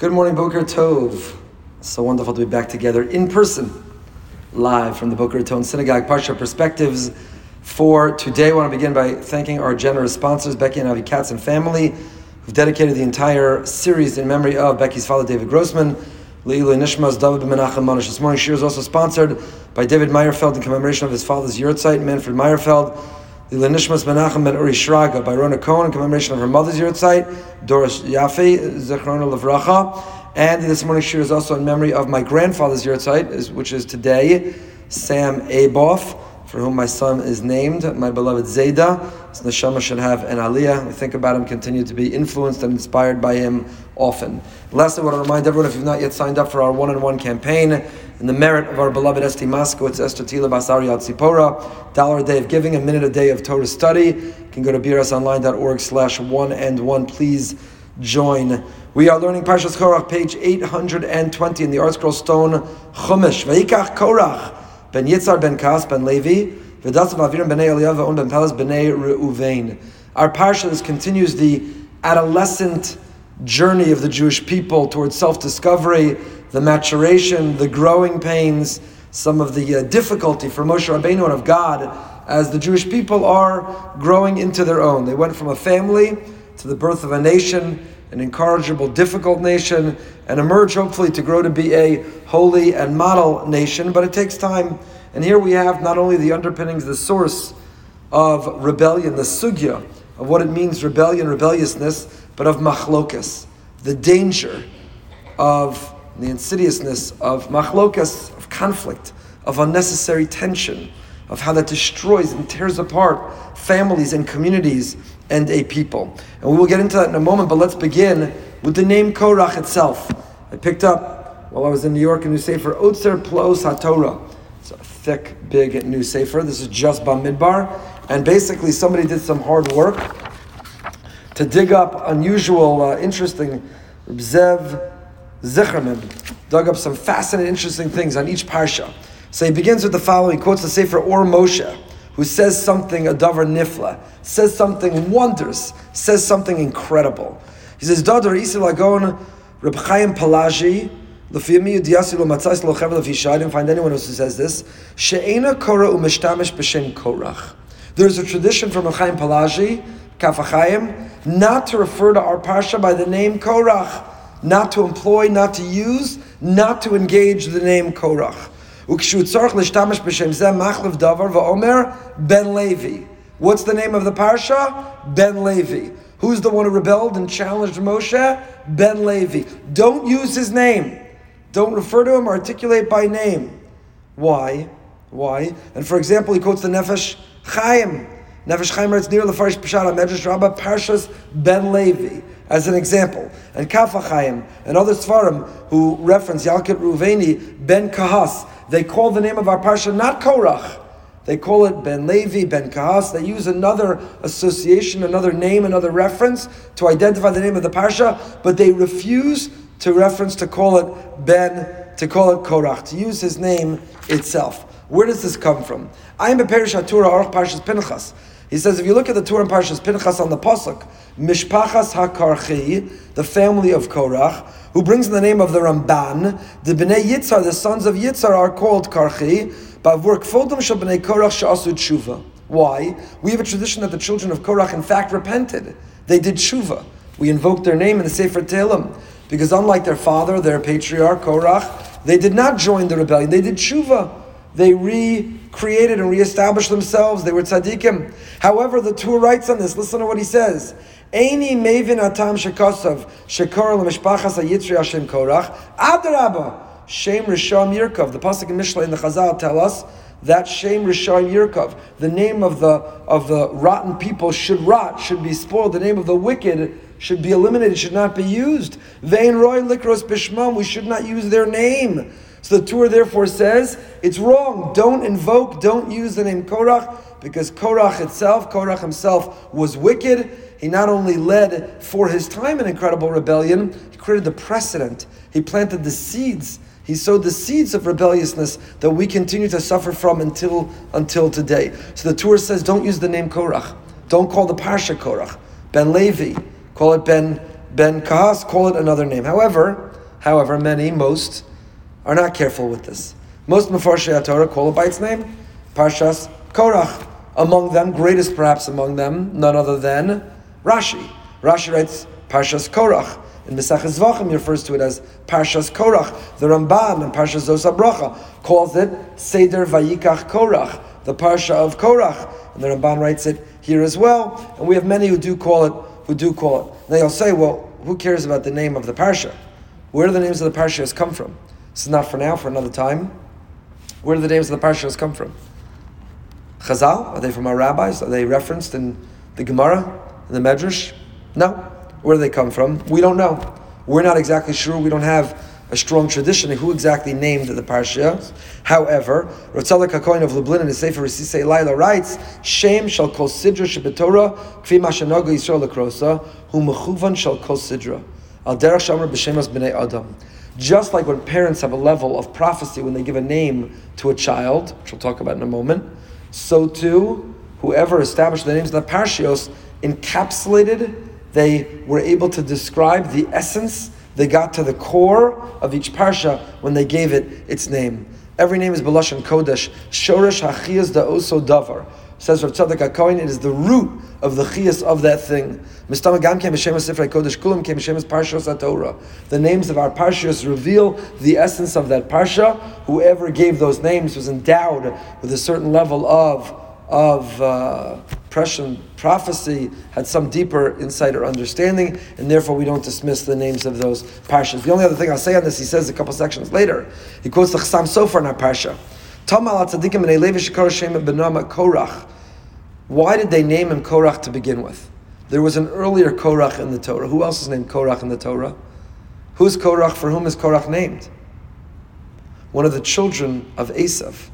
Good morning, Boker Tov. So wonderful to be back together in person, live from the Boca Raton Synagogue. Parsha Perspectives for today. I want to begin by thanking our generous sponsors, Becky and Avi Katz and family, who've dedicated the entire series in memory of Becky's father, David Grossman. Leilu Nishmas David Menachem Monish. This morning's shir is also sponsored by David Meyerfeld in commemoration of his father's yahrzeit, Manfred Meyerfeld. Leilu Nishmas Menachem Ben Uri Shraga by Rona Cohen in commemoration of her mother's yahrzeit, Doris Yafe, Zechrona Levracha. And this morning's shir is also in memory of my grandfather's yahrzeit, which is today, Sam Aboff for whom my son is named, my beloved Zayda. His neshama should have an aliyah. We think about him, continue to be influenced and inspired by him often. Lastly, I want to remind everyone if you've not yet signed up for our one-on-one campaign in the merit of our beloved Esti Moskowitz, Esther Tila Basari Tzipora, dollar a day of giving, a minute a day of Torah study. You can go to brsonline.org slash one and one. Please join. We are learning Parshas Korach, page 820 in the ArtScroll Stone Chumash. Veikach Korach ben Yitzhar ben Kas ben Levi, v'dasav aviram b'nei Eliyav v'on ben Pelas b'nei Reuven. Our parsha continues the adolescent journey of the Jewish people towards self-discovery, the maturation, the growing pains, some of the uh, difficulty for Moshe Rabbeinu and of God as the Jewish people are growing into their own. They went from a family to the birth of a nation, an incorrigible, difficult nation, and emerge hopefully to grow to be a holy and model nation, but it takes time. And here we have not only the underpinnings, the source of rebellion, the sugya of what it means rebellion, rebelliousness, but of machlokas, the danger of the insidiousness of machlokas, of conflict, of unnecessary tension, of how that destroys and tears apart families and communities and a people. And we will get into that in a moment, but let's begin with the name Korach itself. I picked up while I was in New York a new sefer, Otzer Plos HaTorah. It's a thick, big new sefer. This is just Bamidbar. And basically, somebody did some hard work to dig up unusual, uh, interesting, Zev Zicherman dug up some fascinating, interesting things on each parsha. So he begins with the following, he quotes the Sefer Or Moshe, who says something, a davar nifla, says something wondrous, says something incredible. He says, Dadar Isi Lagon, Reb Chaim Palaji, I didn't find anyone else who says this, She'ena Korah Umeshtamish Korach. There's a tradition from Chaim Palaji, Kafachayim, not to refer to our Parsha by the name Korach, not to employ, not to use, not to engage the name Korach. Ben Levi. What's the name of the parsha? Ben Levi. Who's the one who rebelled and challenged Moshe? Ben Levi. Don't use his name. Don't refer to him, articulate by name. Why? Why? And for example, he quotes the Nefesh Chaim. Nefesh Chaim writes near the Farish Peshat Medrash Rabbah Parshas Ben Levi as an example. And Kafa Chaim and other Svarim who reference Yalkut Ruveni Ben Kahas they call the name of our parsha not Korach. They call it Ben Levi, Ben Kahas. They use another association, another name, another reference to identify the name of the parsha, but they refuse to reference to call it Ben, to call it Korach, to use his name itself. Where does this come from? I am a Perish HaTurah Aruch Parshas Pinchas. He says, if you look at the Torah and Parshas Pinchas on the Pasuk, Mishpachas HaKarchi, the family of Korach, who brings in the name of the Ramban, the Bnei Yitzhar, the sons of Yitzhar, are called Karchi, Bavur Kfodim Shal Bnei Korach Sha'asu Tshuva. Why? We have a tradition that the children of Korach in fact repented. They did Tshuva. We invoke their name in the Sefer Tehillim. Because unlike their father, their patriarch, Korach, they did not join the rebellion. They did Tshuva. They recreated and reestablished themselves. They were tzaddikim. However, the Torah writes on this. Listen to what he says. Eini mevin atam shekasav shekor lemishpachas hayitzri Hashem korach adarabba shem risham yirkov. The pasuk in Mishlei in the Chazal tell us that shem risham yirkov, the name of the of the rotten people should rot, should be spoiled. The name of the wicked should be eliminated, should not be used. Vein roy likros bishmam. We should not use their name. So the Torah therefore says it's wrong. Don't invoke, don't use the name Korach because Korach itself, Korach himself, was wicked he not only led for his time an incredible rebellion, he created the precedent. He planted the seeds. He sowed the seeds of rebelliousness that we continue to suffer from until, until today. So the Torah says don't use the name Korach. Don't call the Parsha Korach. Ben Levi. Call it Ben ben Kahas call it another name. However, however, many, most, are not careful with this. Most Mefarshei Torah call it by its name, Parshas Korach. Among them, greatest perhaps among them, none other than Rashi. Rashi writes Parshas Korach. In Mesachas Zvachim, he refers to it as Parshas Korach. The Ramban in Parshas Zos HaBracha calls it Seder Vayikach Korach, the Parsha of Korach. And the Ramban writes it here as well. And we have many who do call it, who do call it. And they'll say, well, who cares about the name of the Parsha? Where do the names of the Parshas come from? This is not for now, for another time. Where do the names of the Parshas come from? Chazal? Are they from our rabbis? Are they referenced in the Gemara, in the Medrash? No. Where do they come from? We don't know. We're not exactly sure. We don't have a strong tradition of who exactly named the parsha. However, Ratzalek HaKohen of Lublin in his Sefer Risisei Laila writes, Shem shall kol sidra shebetorah kvi mashanoga Yisrael lekrosa hu mechuvan shall kol sidra al derech shamar b'shemas b'nei adam. Just like when parents have a level of prophecy when they give a name to a child, which we'll talk about in a moment, so too, whoever established the names of the parshios encapsulated, they were able to describe the essence, they got to the core of each parsha when they gave it its name. Every name is Belashon Kodesh. Shoresh Hachiyas da Oso Davar. Says Rav Tzadok HaKohen, it is the root of the chiyas of that thing. The names of our parshas reveal the essence of that parsha. Whoever gave those names was endowed with a certain level of of uh, prescient prophecy, had some deeper insight or understanding, and therefore we don't dismiss the names of those parshas. The only other thing I'll say on this, he says a couple sections later, he quotes the Chassam Sofer in our parsha. Why did they name him Korach to begin with? There was an earlier Korach in the Torah. Who else is named Korach in the Torah? Who's Korach? For whom is Korach named? One of the children of Esav.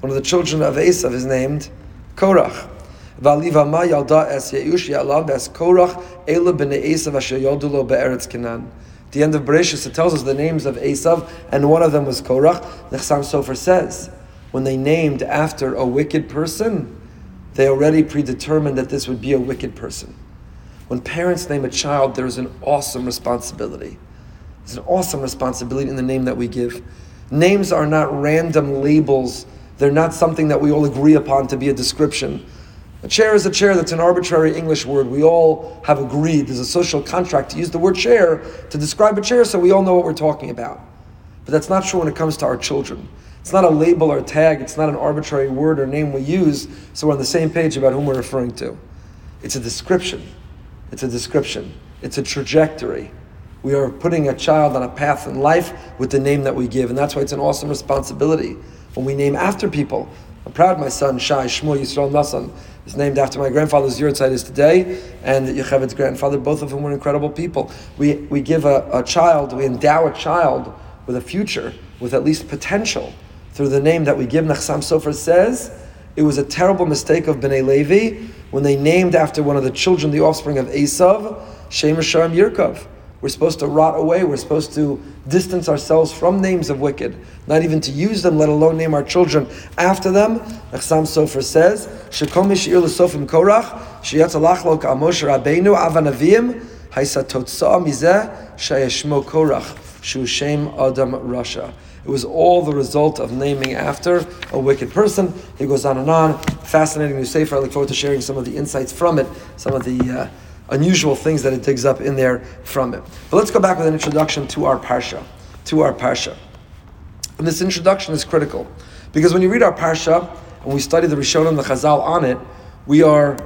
One of the children of Esav is named Korach. Es Korach yodulo Kenan. the end of Bereshit, it tells us the names of Esav, and one of them was Korach. Nechsam Sofer says, when they named after a wicked person, they already predetermined that this would be a wicked person. When parents name a child, there is an awesome responsibility. There's an awesome responsibility in the name that we give. Names are not random labels, they're not something that we all agree upon to be a description. A chair is a chair, that's an arbitrary English word. We all have agreed, there's a social contract to use the word chair to describe a chair so we all know what we're talking about. But that's not true when it comes to our children. It's not a label or tag, it's not an arbitrary word or name we use, so we're on the same page about whom we're referring to. It's a description. It's a description. It's a trajectory. We are putting a child on a path in life with the name that we give, and that's why it's an awesome responsibility when we name after people. I'm proud my son, Shai Shmuel Yisrael Nassan, is named after my grandfather's Yurtzeit is today, and Yocheved's grandfather, both of whom were incredible people. We, we give a, a child, we endow a child with a future, with at least potential through the name that we give. Nachsam Sofer says it was a terrible mistake of Bnei Levi when they named after one of the children, the offspring of Esav, Shemer Sharm Yirkov. We're supposed to rot away. We're supposed to distance ourselves from names of wicked, not even to use them, let alone name our children after them. Nachsam Sofer says, "Shekom mishir l'sofim korach sheyatz alachlo ka'amoshe rabbeinu avanavim haisa mizeh sheyeshmo korach shu shem adam rasha." It was all the result of naming after a wicked person. He goes on and on. Fascinating new sefer. I look forward to sharing some of the insights from it, some of the uh, unusual things that it digs up in there from it. But let's go back with an introduction to our parsha. To our parsha. And this introduction is critical because when you read our parsha and we study the Rishonim, the Chazal on it, we are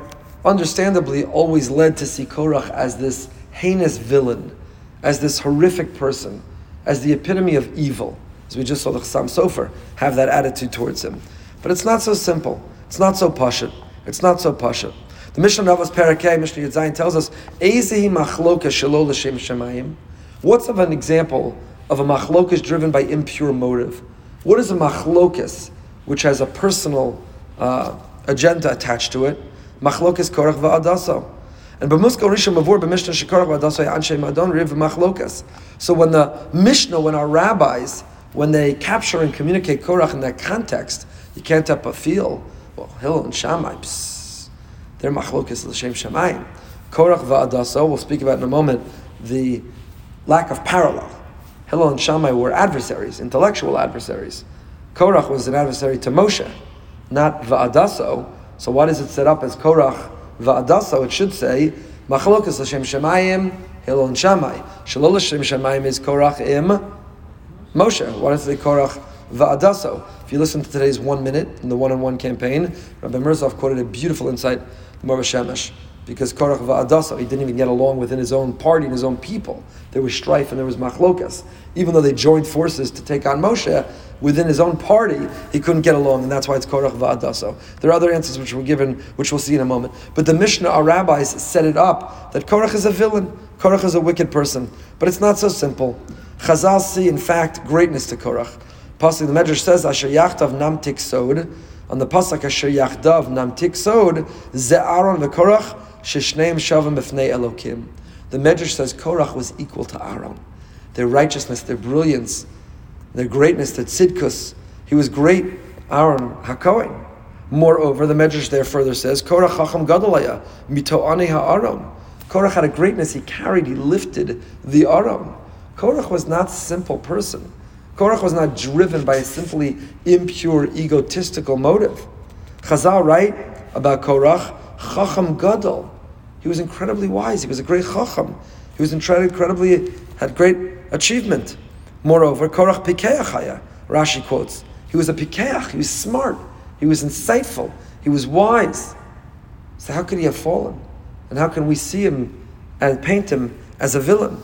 understandably always led to see Korach as this heinous villain, as this horrific person, as the epitome of evil as we just saw the Chassam Sofer, have that attitude towards him. But it's not so simple. It's not so pashut. It's not so pashut. The Mishnah Navas Parakeh, Mishnah Yudzayin tells us, Ezehi machloka shelo l'shem shemayim. What's of an example of a machlokas driven by impure motive? What is a machlokas which has a personal uh, agenda attached to it? Machlokas korach va'adaso. And b'muska rishon mavur b'mishnah shekorach va'adaso anshe madon riv machlokas. So when the Mishnah, when our rabbis when they capture and communicate Korach in that context, you can't help but feel, well, Hillel and Shammai, psst, they're machlokas l'shem shamayim. Korach va'adaso, we'll speak about in a moment, the lack of parallel. Hillel and Shammai were adversaries, intellectual adversaries. Korach was an adversary to Moshe, not Va'adaso. So why does it set up as Korach Va'adaso? It should say, Machalokas Hashem Shemayim, Hillel and Shammai. Shalol Hashem Shemayim is Korach im Moshe. Why it say Korach Va'adaso? If you listen to today's one minute in the one-on-one campaign, Rabbi Mirzov quoted a beautiful insight, Morva Shemesh because Korach va'adasa, he didn't even get along within his own party and his own people. There was strife and there was machlokas. Even though they joined forces to take on Moshe, within his own party, he couldn't get along, and that's why it's Korach va'adasa. There are other answers which were given, which we'll see in a moment. But the Mishnah, our rabbis, set it up that Korach is a villain, Korach is a wicked person. But it's not so simple. Chazal see, in fact, greatness to Korach. Possibly the Medrash says, Asher yachtav nam tiksod, on the pasuk Asher yachdav nam tiksod, ze Aaron v'Korach, Shishneim Shavim B'fnei Elokim. The Medrash says Korach was equal to Aaron. Their righteousness, their brilliance, their greatness, their tzidkus. He was great, Aaron HaKohen. Moreover, the Medrash there further says, Korach Chacham Gadolaya, Mito'ane HaAron. Korach had a greatness, he carried, he lifted the Aron. Korach was not a simple person. Korach was not driven by a simply impure, egotistical motive. Chazal write about Korach, Chacham Gadol. He was incredibly wise. He was a great chacham. He was incredibly had great achievement. Moreover, Korach Pikeachaya, Rashi quotes. He was a Pikeach. He was smart. He was insightful. He was wise. So how could he have fallen? And how can we see him and paint him as a villain?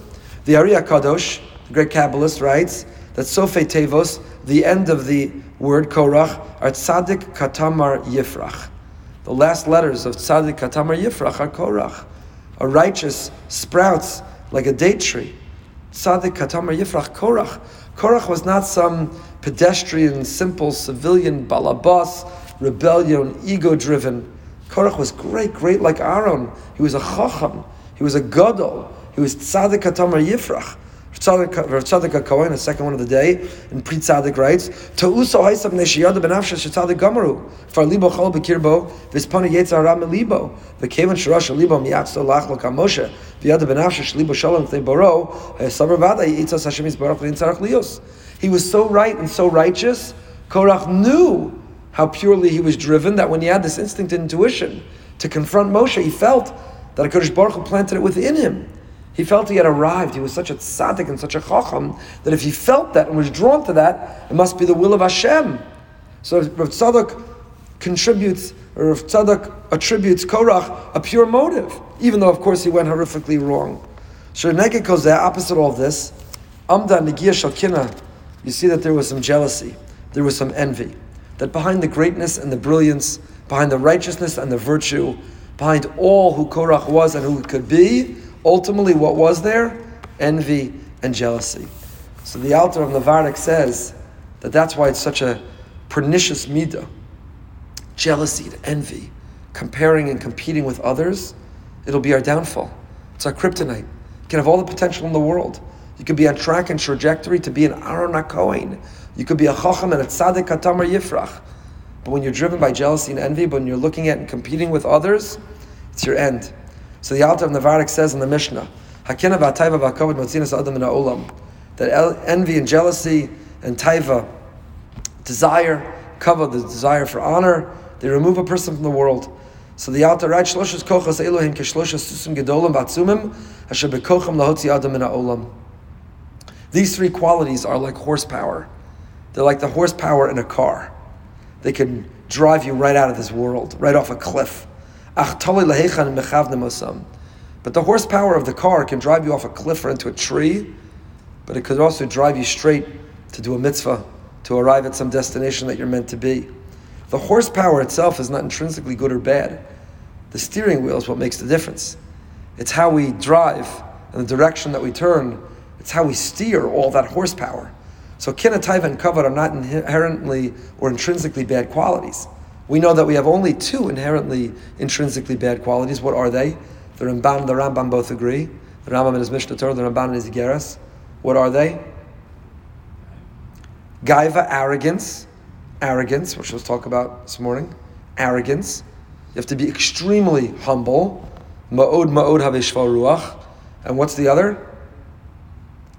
The Ari Kadosh, the great Kabbalist, writes that Sofe Tevos, the end of the word Korach, are Tzadik Katamar Yifrach. The last letters of Tzadik Katamar Yifrach are Korach. A righteous sprouts like a date tree. Tzadik Katamar Yifrach Korach. Korach was not some pedestrian, simple civilian balabas, rebellion, ego driven. Korach was great, great like Aaron. He was a chacham. He was a gadol. He was Tzadik Katamar Yifrach. Rav Tzadok HaKohen, the second one of the day, in Pri Tzaddik writes, Ta'uso haisam neshiyada benafsha shetzadik gamaru, far libo chol bekirbo, vispana yetza hara melibo, v'kevan sharash libo miyatzo lach lo kamoshe, v'yada benafsha shlibo shalom t'nei boro, sabar vada yitzas Hashem yisbarach v'intzarach lios. He was so right and so righteous, Korach knew how purely he was driven that when he had this instinct and intuition to confront Moshe, he felt that a Kodesh Baruch Hu planted it within him. He felt he had arrived. He was such a tzaddik and such a chacham that if he felt that and was drawn to that, it must be the will of Hashem. So Rav Tzadok contributes, or Rav Tzadok attributes Korach a pure motive, even though of course he went horrifically wrong. So Neged opposite all of this, Amda Negia Shalkina, you see that there was some jealousy, there was some envy. That behind the greatness and the brilliance, behind the righteousness and the virtue, behind all who Korach was and who he could be, ultimately what was there? Envy and jealousy. So the Alter of Navardik says that that's why it's such a pernicious midah. Jealousy envy, comparing and competing with others, it'll be our downfall. It's our kryptonite. You can have all the potential in the world. You could be on track and trajectory to be an Aaron HaKohen. You could be a Chacham and a Tzaddik Katamar Yifrach. But when you're driven by jealousy and envy, but when you're looking at and competing with others, it's your end. So the Alter of Navardik says in the Mishnah, Hakina v'atayva v'akavod motzinas adam in olam, that envy and jealousy and taiva, desire, kavod, the desire for honor, they remove a person from the world. So the Alter writes, Shloshas kochas Elohim susim gedolim bekocham lahotzi adam. These three qualities are like horsepower. They're like the horsepower in a car. They can drive you right out of this world, right off a cliff. But the horsepower of the car can drive you off a cliff or into a tree, but it could also drive you straight to do a mitzvah, to arrive at some destination that you're meant to be. The horsepower itself is not intrinsically good or bad. The steering wheel is what makes the difference. It's how we drive and the direction that we turn. It's how we steer all that horsepower. So kinataiva and kavod are not inherently or intrinsically bad qualities. We know that we have only two inherently intrinsically bad qualities. What are they? The Ramban and the Rambam both agree. The Rambam in his Mishnah Torah, the Ramban in his Igeras. What are they? Gaiva, arrogance. Arrogance, which we'll talk about this morning. Arrogance. You have to be extremely humble. Ma'od ma'od ruach. And what's the other?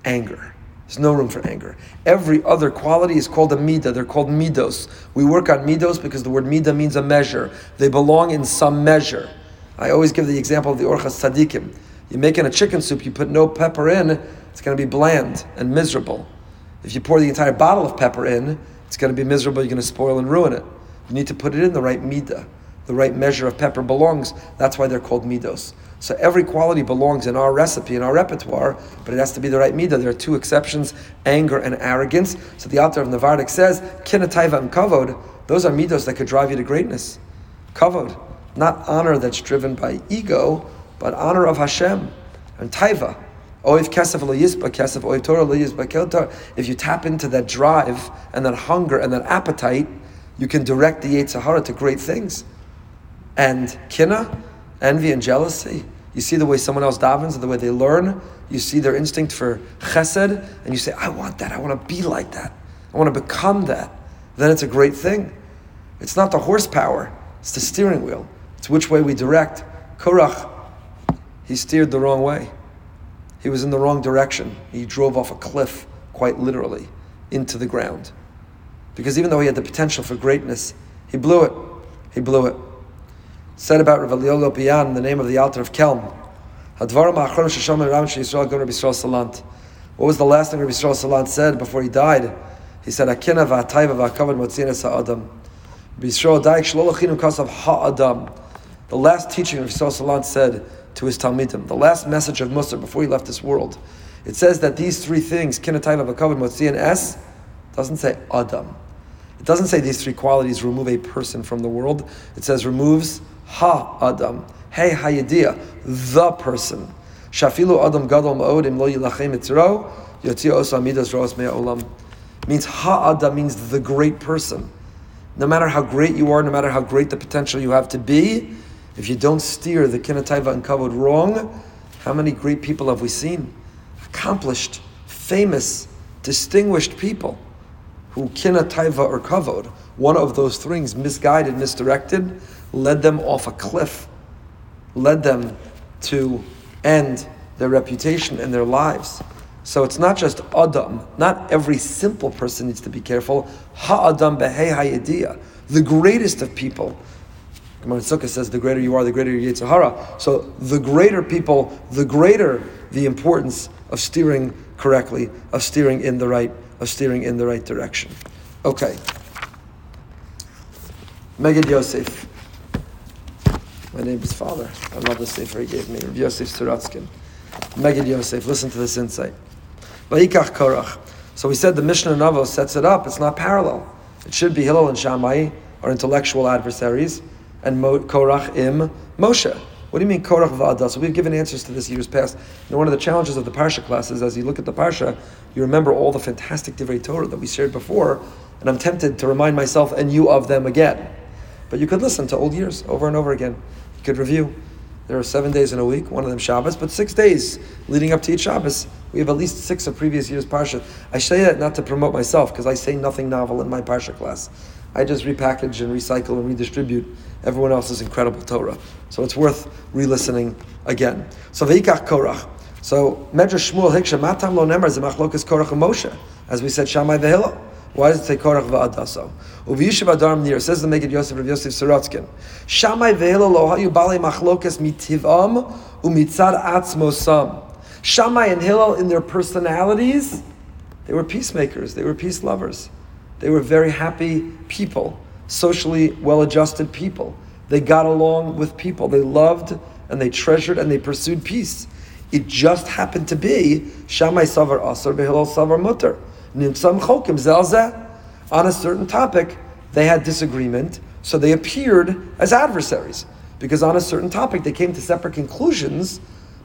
anger. There's no room for anger. Every other quality is called a midah. They're called midos. We work on midos because the word midah means a measure. They belong in some measure. I always give the example of the orchas tzadikim. You're making a chicken soup, you put no pepper in, it's going to be bland and miserable. If you pour the entire bottle of pepper in, it's going to be miserable, you're going to spoil and ruin it. You need to put it in the right midah. The right measure of pepper belongs. That's why they're called midos. So every quality belongs in our recipe, in our repertoire, but it has to be the right midah. There are two exceptions, anger and arrogance. So the author of Navardik says, kinataiva and kavod, those are midos that could drive you to greatness. Kavod, not honor that's driven by ego, but honor of Hashem. And taiva, Torah If you tap into that drive and that hunger and that appetite, you can direct the Yetzer Hara to great things. And kina, envy and jealousy. You see the way someone else davens, the way they learn. You see their instinct for chesed, and you say, I want that. I want to be like that. I want to become that. Then it's a great thing. It's not the horsepower, it's the steering wheel. It's which way we direct. Korach, he steered the wrong way. He was in the wrong direction. He drove off a cliff, quite literally, into the ground. Because even though he had the potential for greatness, he blew it. He blew it said about Rav Eliyahu Lopian in the name of the Alter of Kelm. What was the last thing Rabbi Yisrael Salant said before he died? He said, Akina v'atayva v'akavad motzina sa'adam. Rabbi Yisrael died shlolachinum kasav ha'adam. The last teaching Rabbi Yisrael Salant said to his Talmidim, the last message of Musa before he left this world. It says that these three things, kinatayva v'akavad motzina s, doesn't say adam. It doesn't say these three qualities remove a person from the world. It says removes ha adam, hey hayadia, the person. Shafilu adam gadol ma'odim lo yilachem etzro, yotzio osa amidas roas olam. Means ha adam means the great person. No matter how great you are, no matter how great the potential you have to be, if you don't steer the kinataiva and kavod wrong, how many great people have we seen? Accomplished, famous, distinguished people who kinataiva or kavod, one of those things misguided, misdirected, led them off a cliff, led them to end their reputation and their lives. So it's not just Adam. Not every simple person needs to be careful. Ha-Adam behei hayediyah. The greatest of people. Gemara says, the greater you are, the greater your Yetzer Hara. So the greater people, the greater the importance of steering correctly, of steering in the right, of steering in the right direction. Okay. Megid Yosef. My neighbor's father. Another sefer he gave me, Rav Yosef Sorotzkin. Megid Yosef, listen to this insight. Vayikach Korach. So we said the Mishnah Navo sets it up. It's not parallel. It should be Hillel and Shammai, our intellectual adversaries, and Mo- Korach im Moshe. What do you mean Korach v'Adah? So we've given answers to this years past. And one of the challenges of the Parsha classes, as you look at the Parsha, you remember all the fantastic Divrei Torah that we shared before, and I'm tempted to remind myself and you of them again. But you could listen to old years over and over again. Could review. There are seven days in a week, one of them Shabbos, but six days leading up to each Shabbos. We have at least six of previous year's Parsha. I say that not to promote myself, because I say nothing novel in my Parsha class. I just repackage and recycle and redistribute everyone else's incredible Torah. So it's worth re-listening again. So Veikach Korach. So Medrash Shmuel Hiksha Matam Lo Nemer Zemachlokas Korach and Moshe. As we said, Shammai Vehilo. Why does it say Korach va'adaso? Uviyishiv Adarim Nir says the Megid Yosef of Yosef Sorotzkin. Shamai ve'elo lo hayu balei machlokas mitivam umitzad atzmosam. Shammai and Hillel, in their personalities, they were peacemakers. They were peace lovers. They were very happy people, socially well-adjusted people. They got along with people. They loved and they treasured and they pursued peace. It just happened to be Shammai savar asar, Hillel savar mutter. Nimsam chokim zelzeh. On a certain topic, they had disagreement, so they appeared as adversaries. Because on a certain topic, they came to separate conclusions,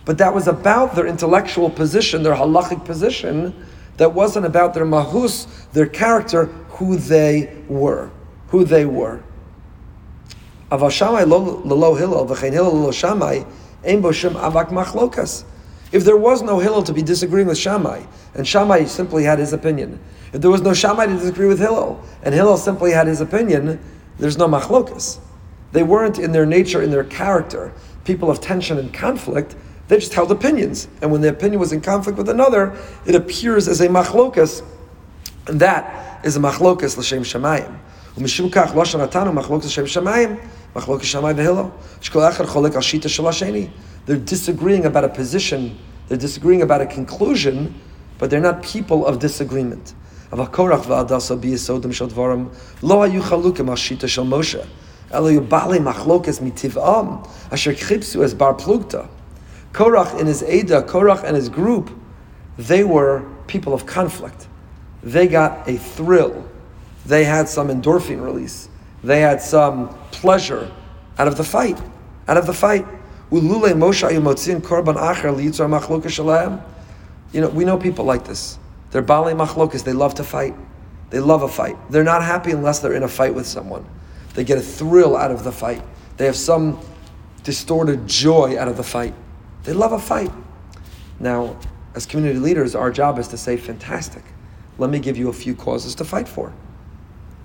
but that was about their intellectual position, their halachic position, that wasn't about their mahus, their character, who they were. Who they were. Avashamai lo hillel, v'chein hillel lo bo avak machlokas. If there was no Hillel to be disagreeing with Shammai, and Shammai simply had his opinion, if there was no Shammai to disagree with Hillel, and Hillel simply had his opinion, there's no machlokas. They weren't in their nature, in their character, people of tension and conflict. They just held opinions. And when the opinion was in conflict with another, it appears as a machlokas. And that is a machlokas l'shem shamayim. ומשום כך לא שנתנו מחלוקת שם שמיים, מחלוקת שמאי והילל, שכל אחד חולק על שיטה של השני. they're disagreeing about a position, they're disagreeing about a conclusion, but they're not people of disagreement. Korach his Ada, Korach and his group, they were people of conflict. They got a thrill. They had some endorphin release. They had some pleasure out of the fight, out of the fight. You know, we know people like this. They're Bali Machlokas, they love to fight. They love a fight. They're not happy unless they're in a fight with someone. They get a thrill out of the fight. They have some distorted joy out of the fight. They love a fight. Now, as community leaders, our job is to say, fantastic. Let me give you a few causes to fight for.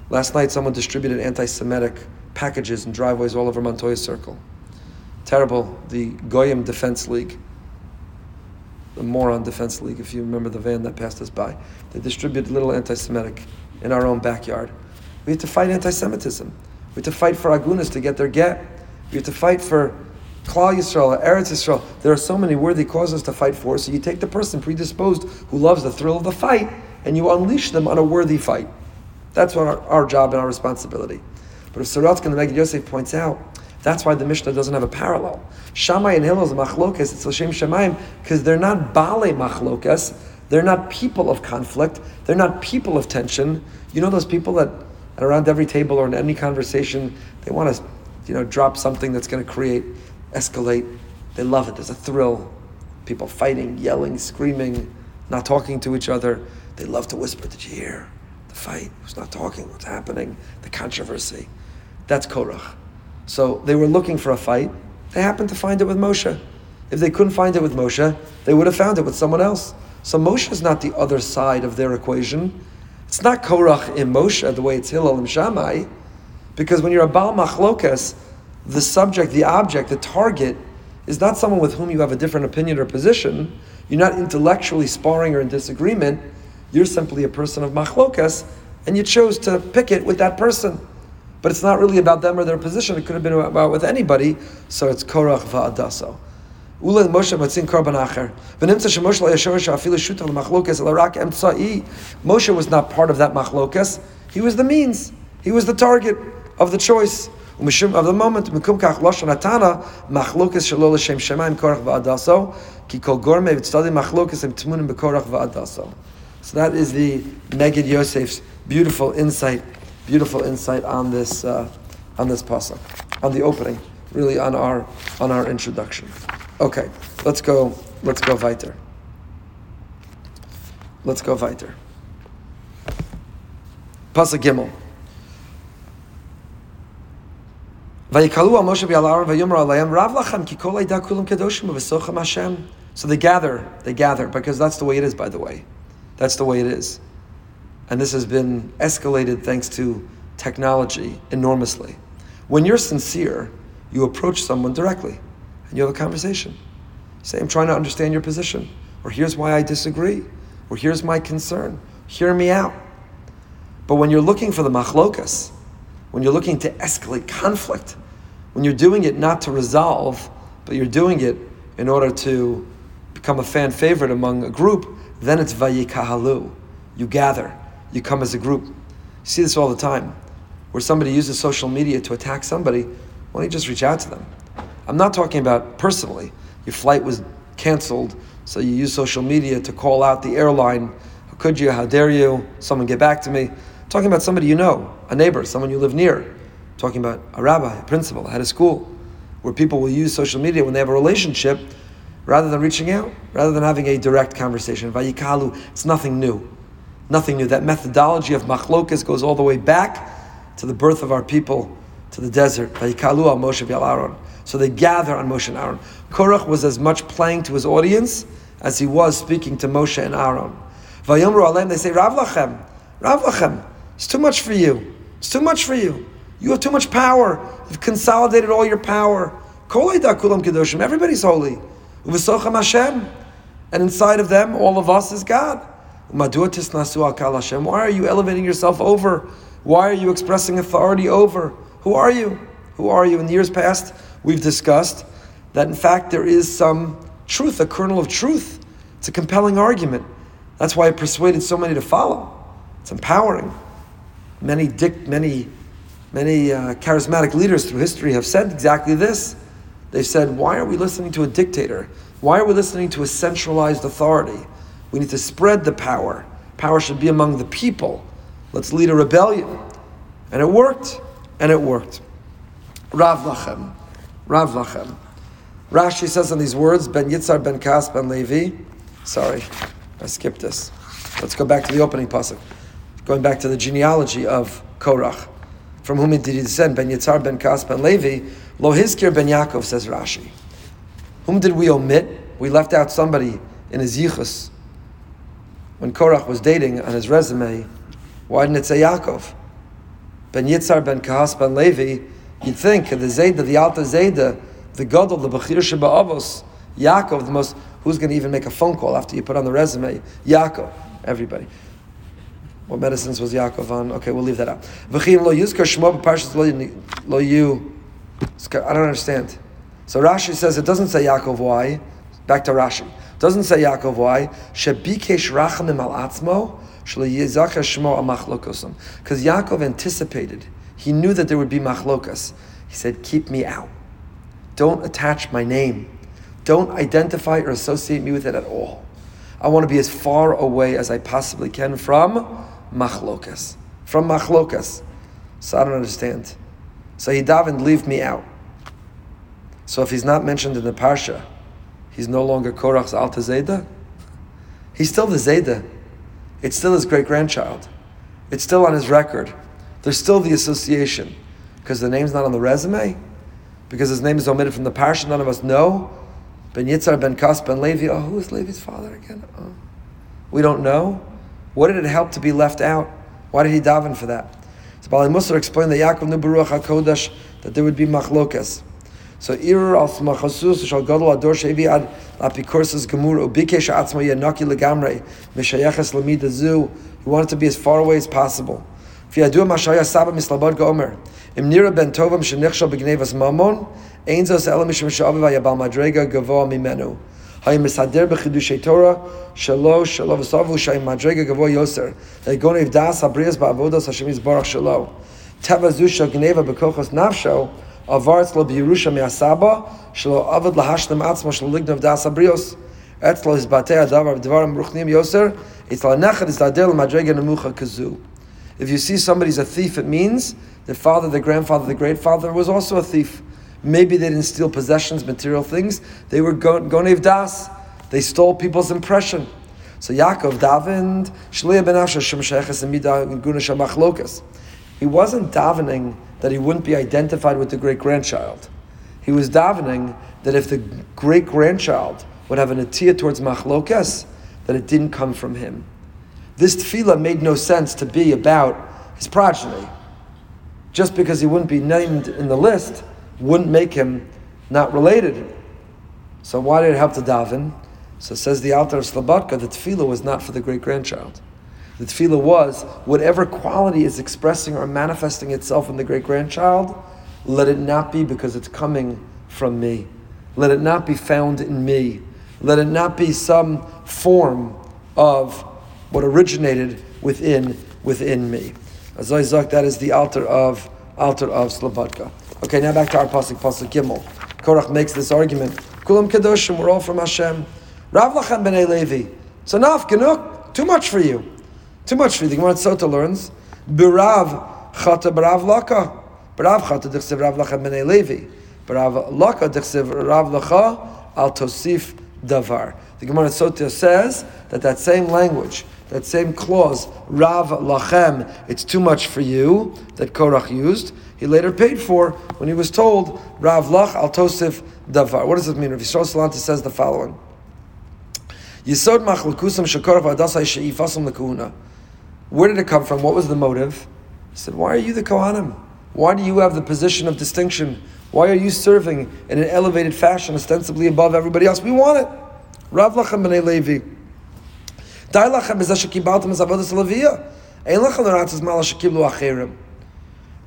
Last night, someone distributed anti Semitic packages in driveways all over Montoya Circle. Terrible. The Goyim Defense League, the Moron Defense League, if you remember the van that passed us by, they distributed little anti Semitic in our own backyard. We have to fight anti Semitism. We have to fight for Agunas to get their get. We have to fight for Klal Yisrael, Eretz Yisrael. There are so many worthy causes to fight for. So you take the person predisposed who loves the thrill of the fight and you unleash them on a worthy fight. That's what our, our job and our responsibility. But if Sorotzkin, the Megid Yosef, points out, that's why the Mishnah doesn't have a parallel. Shammai and Hillel is machlokas, it's Lashem Shemaim, because they're not bale machlokas, they're not people of conflict, they're not people of tension. You know those people that around every table or in any conversation, they want to, you know, drop something that's going to create, escalate. They love it. There's a thrill. People fighting, yelling, screaming, not talking to each other. They love to whisper, Did you hear? the fight, who's not talking, what's happening, the controversy. That's Korach. So they were looking for a fight. They happened to find it with Moshe. If they couldn't find it with Moshe, they would have found it with someone else. So Moshe is not the other side of their equation. It's not Korach in Moshe the way it's Hillel and Shammai, because when you're a Baal Machlokas, the subject, the object, the target is not someone with whom you have a different opinion or position. You're not intellectually sparring or in disagreement. You're simply a person of machlokas, and you chose to pick it with that person. But it's not really about them or their position. It could have been about with anybody. So it's korach va'adaso. Ula Moshe matzin korban acher. V'nimtza shemoshe la'yashor afilu shuta l'machlokas l'rak emtzai. Moshe was not part of that machlokas. He was the means. He was the target of the choice. Umishum of the moment, mikum kach lashon atana machlokas shelo l'shem shemaim korach va'adaso. Ki kol gorme v'tzadi machlokas em tmunim bekorach va'adaso. So that is the Megid Yosef's beautiful insight, beautiful insight on this uh, on this pasuk, on the opening, really on our on our introduction. Okay, let's go. Let's go weiter. Let's go weiter. Pasuk Gimel. So they gather, they gather, because that's the way it is, by the way. That's the way it is. And this has been escalated thanks to technology enormously. When you're sincere, you approach someone directly and you have a conversation. You say, I'm trying to understand your position, or here's why I disagree, or here's my concern. Hear me out. But when you're looking for the machlokas, when you're looking to escalate conflict, when you're doing it not to resolve, but you're doing it in order to become a fan favorite among a group, then it's vayikahalu. You gather. You come as a group. You see this all the time, where somebody uses social media to attack somebody. Why don't you just reach out to them? I'm not talking about personally. Your flight was canceled, so you use social media to call out the airline. How could you? How dare you? Someone get back to me. I'm talking about somebody you know, a neighbor, someone you live near. I'm talking about a rabbi, a principal, a head of school, where people will use social media when they have a relationship rather than reaching out, rather than having a direct conversation. Vayikalu, it's nothing new. Nothing new. That methodology of machlokas goes all the way back to the birth of our people, to the desert. So they gather on Moshe and Aaron. Korach was as much playing to his audience as he was speaking to Moshe and Aaron. They say, Rav Lachem, Rav Lachem, it's too much for you. It's too much for you. You have too much power. You've consolidated all your power. Everybody's holy. And inside of them, all of us is God. Why are you elevating yourself over? Why are you expressing authority over? Who are you? Who are you? In years past, we've discussed that in fact there is some truth, a kernel of truth. It's a compelling argument. That's why it persuaded so many to follow. It's empowering. Many, dic- many, many uh, charismatic leaders through history have said exactly this. They've said, Why are we listening to a dictator? Why are we listening to a centralized authority? We need to spread the power. Power should be among the people. Let's lead a rebellion. And it worked. And it worked. Rav Lachem. Rav Lachem. Rashi says in these words, Ben Yitzhar, Ben Kas, Ben Levi. Sorry, I skipped this. Let's go back to the opening pasuk. Going back to the genealogy of Korach. From whom did he descend? Ben Yitzhar, Ben Kas, Ben Levi. Lo Ben Yaakov, says Rashi. Whom did we omit? We left out somebody in his yichus. When Korach was dating on his resume, why didn't it say Yaakov? Ben Yitzhar, Ben Kahas, Ben Levi, you'd think the Zayda, the Alta Zayda, the God of the Bechir Sheba Avos, Yaakov, the most, who's going to even make a phone call after you put on the resume? Yaakov, everybody. What medicines was Yaakov on? Okay, we'll leave that out. Lo yuzkar shmo b'parshas lo yu. I don't understand. So Rashi says it doesn't say Yaakov why. Back to Rashi. Doesn't say Yaakov why. Shebikesh rachamim al atzmo because Yaakov anticipated. He knew that there would be machlokas. He said, Keep me out. Don't attach my name. Don't identify or associate me with it at all. I want to be as far away as I possibly can from machlokas. From machlokas. So I don't understand. So he davened, leave me out. So if he's not mentioned in the parsha, he's no longer Korach's Alta Zayda. He's still the Zayda. It's still his great grandchild. It's still on his record. There's still the association. Because the name's not on the resume, because his name is omitted from the parsha, none of us know. Ben Yitzhar, Ben Kas, Ben Levi. Oh, who is Levi's father again? Oh. We don't know. What did it help to be left out? Why did he daven for that? So Bali Musar explained that Yaakov knew Baruch HaKodesh that there would be machlokas. So Irur al smachasus shal gadol ador shevi ad apikursus gemur ubikesh atzma yanaki legamre mishayeches lamida zu. He wanted to be as far away as possible. V'yadu mashaya saba mislabad gomer. Im nira ben tovam shenichshal b'gnevas mamon ein zos elam mishum madrega gavoa mimenu. hay misader b'chidushay Torah shalo shalo v'savu shay madrega gavoa yoser. They gonev das habrias ba'avodas Hashem yizbarach shalo. Teva shal gneva nafsho avar lo his batei adavar ruchnim yoser it's la nechet is nemucha kazu. If you see somebody's a thief it means the father the grandfather the great father was also a thief. Maybe they didn't steal possessions material things. They were gonev das. They stole people's impression. So Yaakov davened Asher guna he wasn't davening that he wouldn't be identified with the great grandchild. He was davening that if the great grandchild would have an atiyah towards machlokas, that it didn't come from him. This tefillah made no sense to be about his progeny. Just because he wouldn't be named in the list wouldn't make him not related. So why did it help to daven? So says the Alter of Slobodka, the tefillah was not for the great grandchild. The tefillah was whatever quality is expressing or manifesting itself in the great grandchild, let it not be because it's coming from me. Let it not be found in me. Let it not be some form of what originated within within me. Azoy that is the altar of altar of Slobodka. Okay, now back to our pasuk, pasuk Gimel. Korach makes this argument. Kulam kedoshim, we're all from Hashem. Rav lachem b'nei Levi. It's enough, genuk, too much for you. Too much for you. The Gemara Sota learns, Birav chata b'rav laka. Birav chata dichsev rav lacha b'nei Levi. Birav laka dichsev rav lacha al tosif davar. The Gemara Sota says that that same language, that same clause, rav lachem, it's too much for you, that Korach used, he later paid for when he was told, rav lach al tosif davar. What does it mean? Rav Yisrael Salanta says the following. Yisod machlukusam shekorach v'adasai she'ifasam lekuna. Where did it come from? What was the motive? He said, Why are you the Kohanim? Why do you have the position of distinction? Why are you serving in an elevated fashion, ostensibly above everybody else? We want it. Rav Lachem B'nei Levi. Dai Lachem B'zeh Shekibaltem Ez Avodah Ein Lachem L'ratzes Mala Shekiblu Achirim.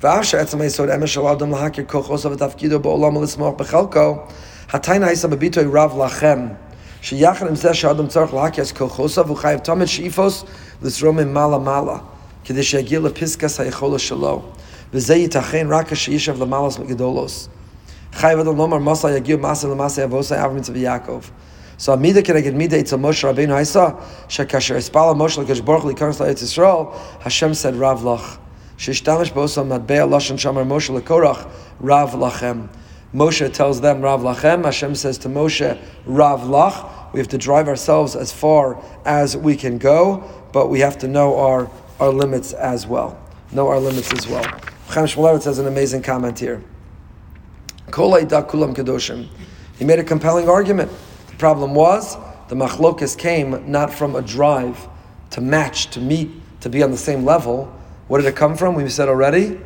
V'av she'etzem Yisod Emesh Al Adam Lahakir Kochos Av Tafkido Ba'olam L'Smoch B'chalko. Hatayna Yisam B'bitoy Rav Lachem. שיחד עם זה שהאדם צריך להכיר את כוחו והוא חייב תמיד שאיפוס לזרום ממעלה מעלה, כדי שיגיע לפסקס היכולת שלו. וזה ייתכן רק כשישב למעלס מגדולוס. חייב אדם לומר מסע יגיע מסע למסע אבוסי אברהם צבי יעקב. So Amida כנגד מידה אצל משה רבינו הייסה, שכאשר הספל משה לקדוש ברוך הוא להיכנס לארץ ישראל, השם said רב לך. שהשתמש באוסו מטבע לשון שאמר משה לקורח, רב לכם. Moshe tells them Rav Lachem. Hashem says to Moshe, Rav Lach. We have to drive ourselves as far as we can go, but we have to know our, our limits as well. Know our limits as well. Chaim has an amazing comment here. kulam. He made a compelling argument. The problem was the machlokas came not from a drive to match, to meet, to be on the same level. What did it come from? We said already.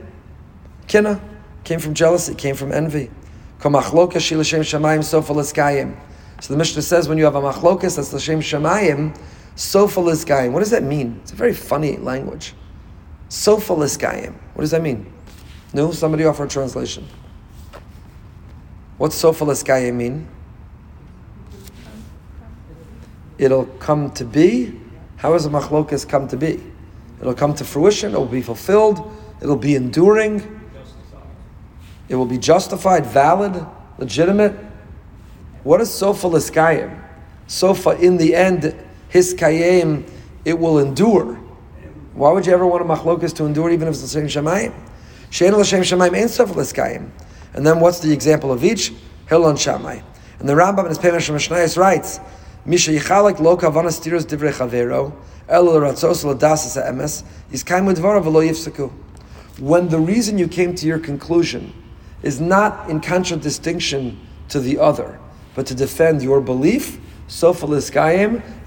Kina came from jealousy, came from envy. So the Mishnah says when you have a machlokas that's l'shem shemayim, sofa l'skayim. What does that mean? It's a very funny language. Sofa l'skayim. What does that mean? No, somebody offer a translation. What's sofa l'skayim mean? It'll come to be. How does a machlokas come to be? It'll come to fruition. It will be fulfilled. It'll be enduring. It will be justified, valid, legitimate. What is sofa liskayim? Sofa, in the end, his kayim, it will endure. Why would you ever want a machlokas to endure even if it's same shemayim? Shein l'shem shemayim ain't sofa liskayim. And then what's the example of each? Hilon shamay. And the Rambam in his Pemish Mishnayos writes, Misha yichalek lo kavana stiros divrei chavero, el l'ratzos l'dasas emes, yiskayim udvara v'lo yifsaku. When the reason you came to your conclusion is not in contradistinction to the other, but to defend your belief, sofa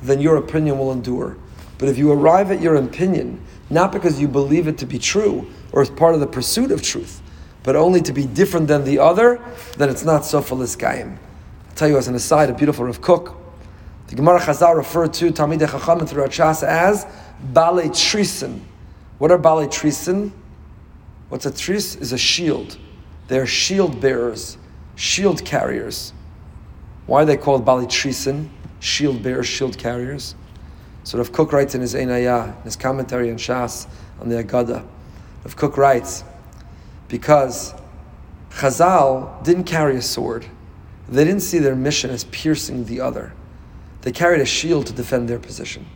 then your opinion will endure. But if you arrive at your opinion, not because you believe it to be true or as part of the pursuit of truth, but only to be different than the other, then it's not sofa I'll tell you as an aside, a beautiful Rav Kook. The Gemara Chazal referred to Talmidei Chachamim through Chas as Bale Trisen. What are Bale Trisen? What's a tris? Is a shield. They're shield bearers, shield carriers. Why are they called Bali Trisin? Shield bearers, shield carriers. So Rav Kook writes in his Ein Ayah, in his commentary on Shas, on the Agada. Rav Kook writes, because Chazal didn't carry a sword. They didn't see their mission as piercing the other. They carried a shield to defend their position.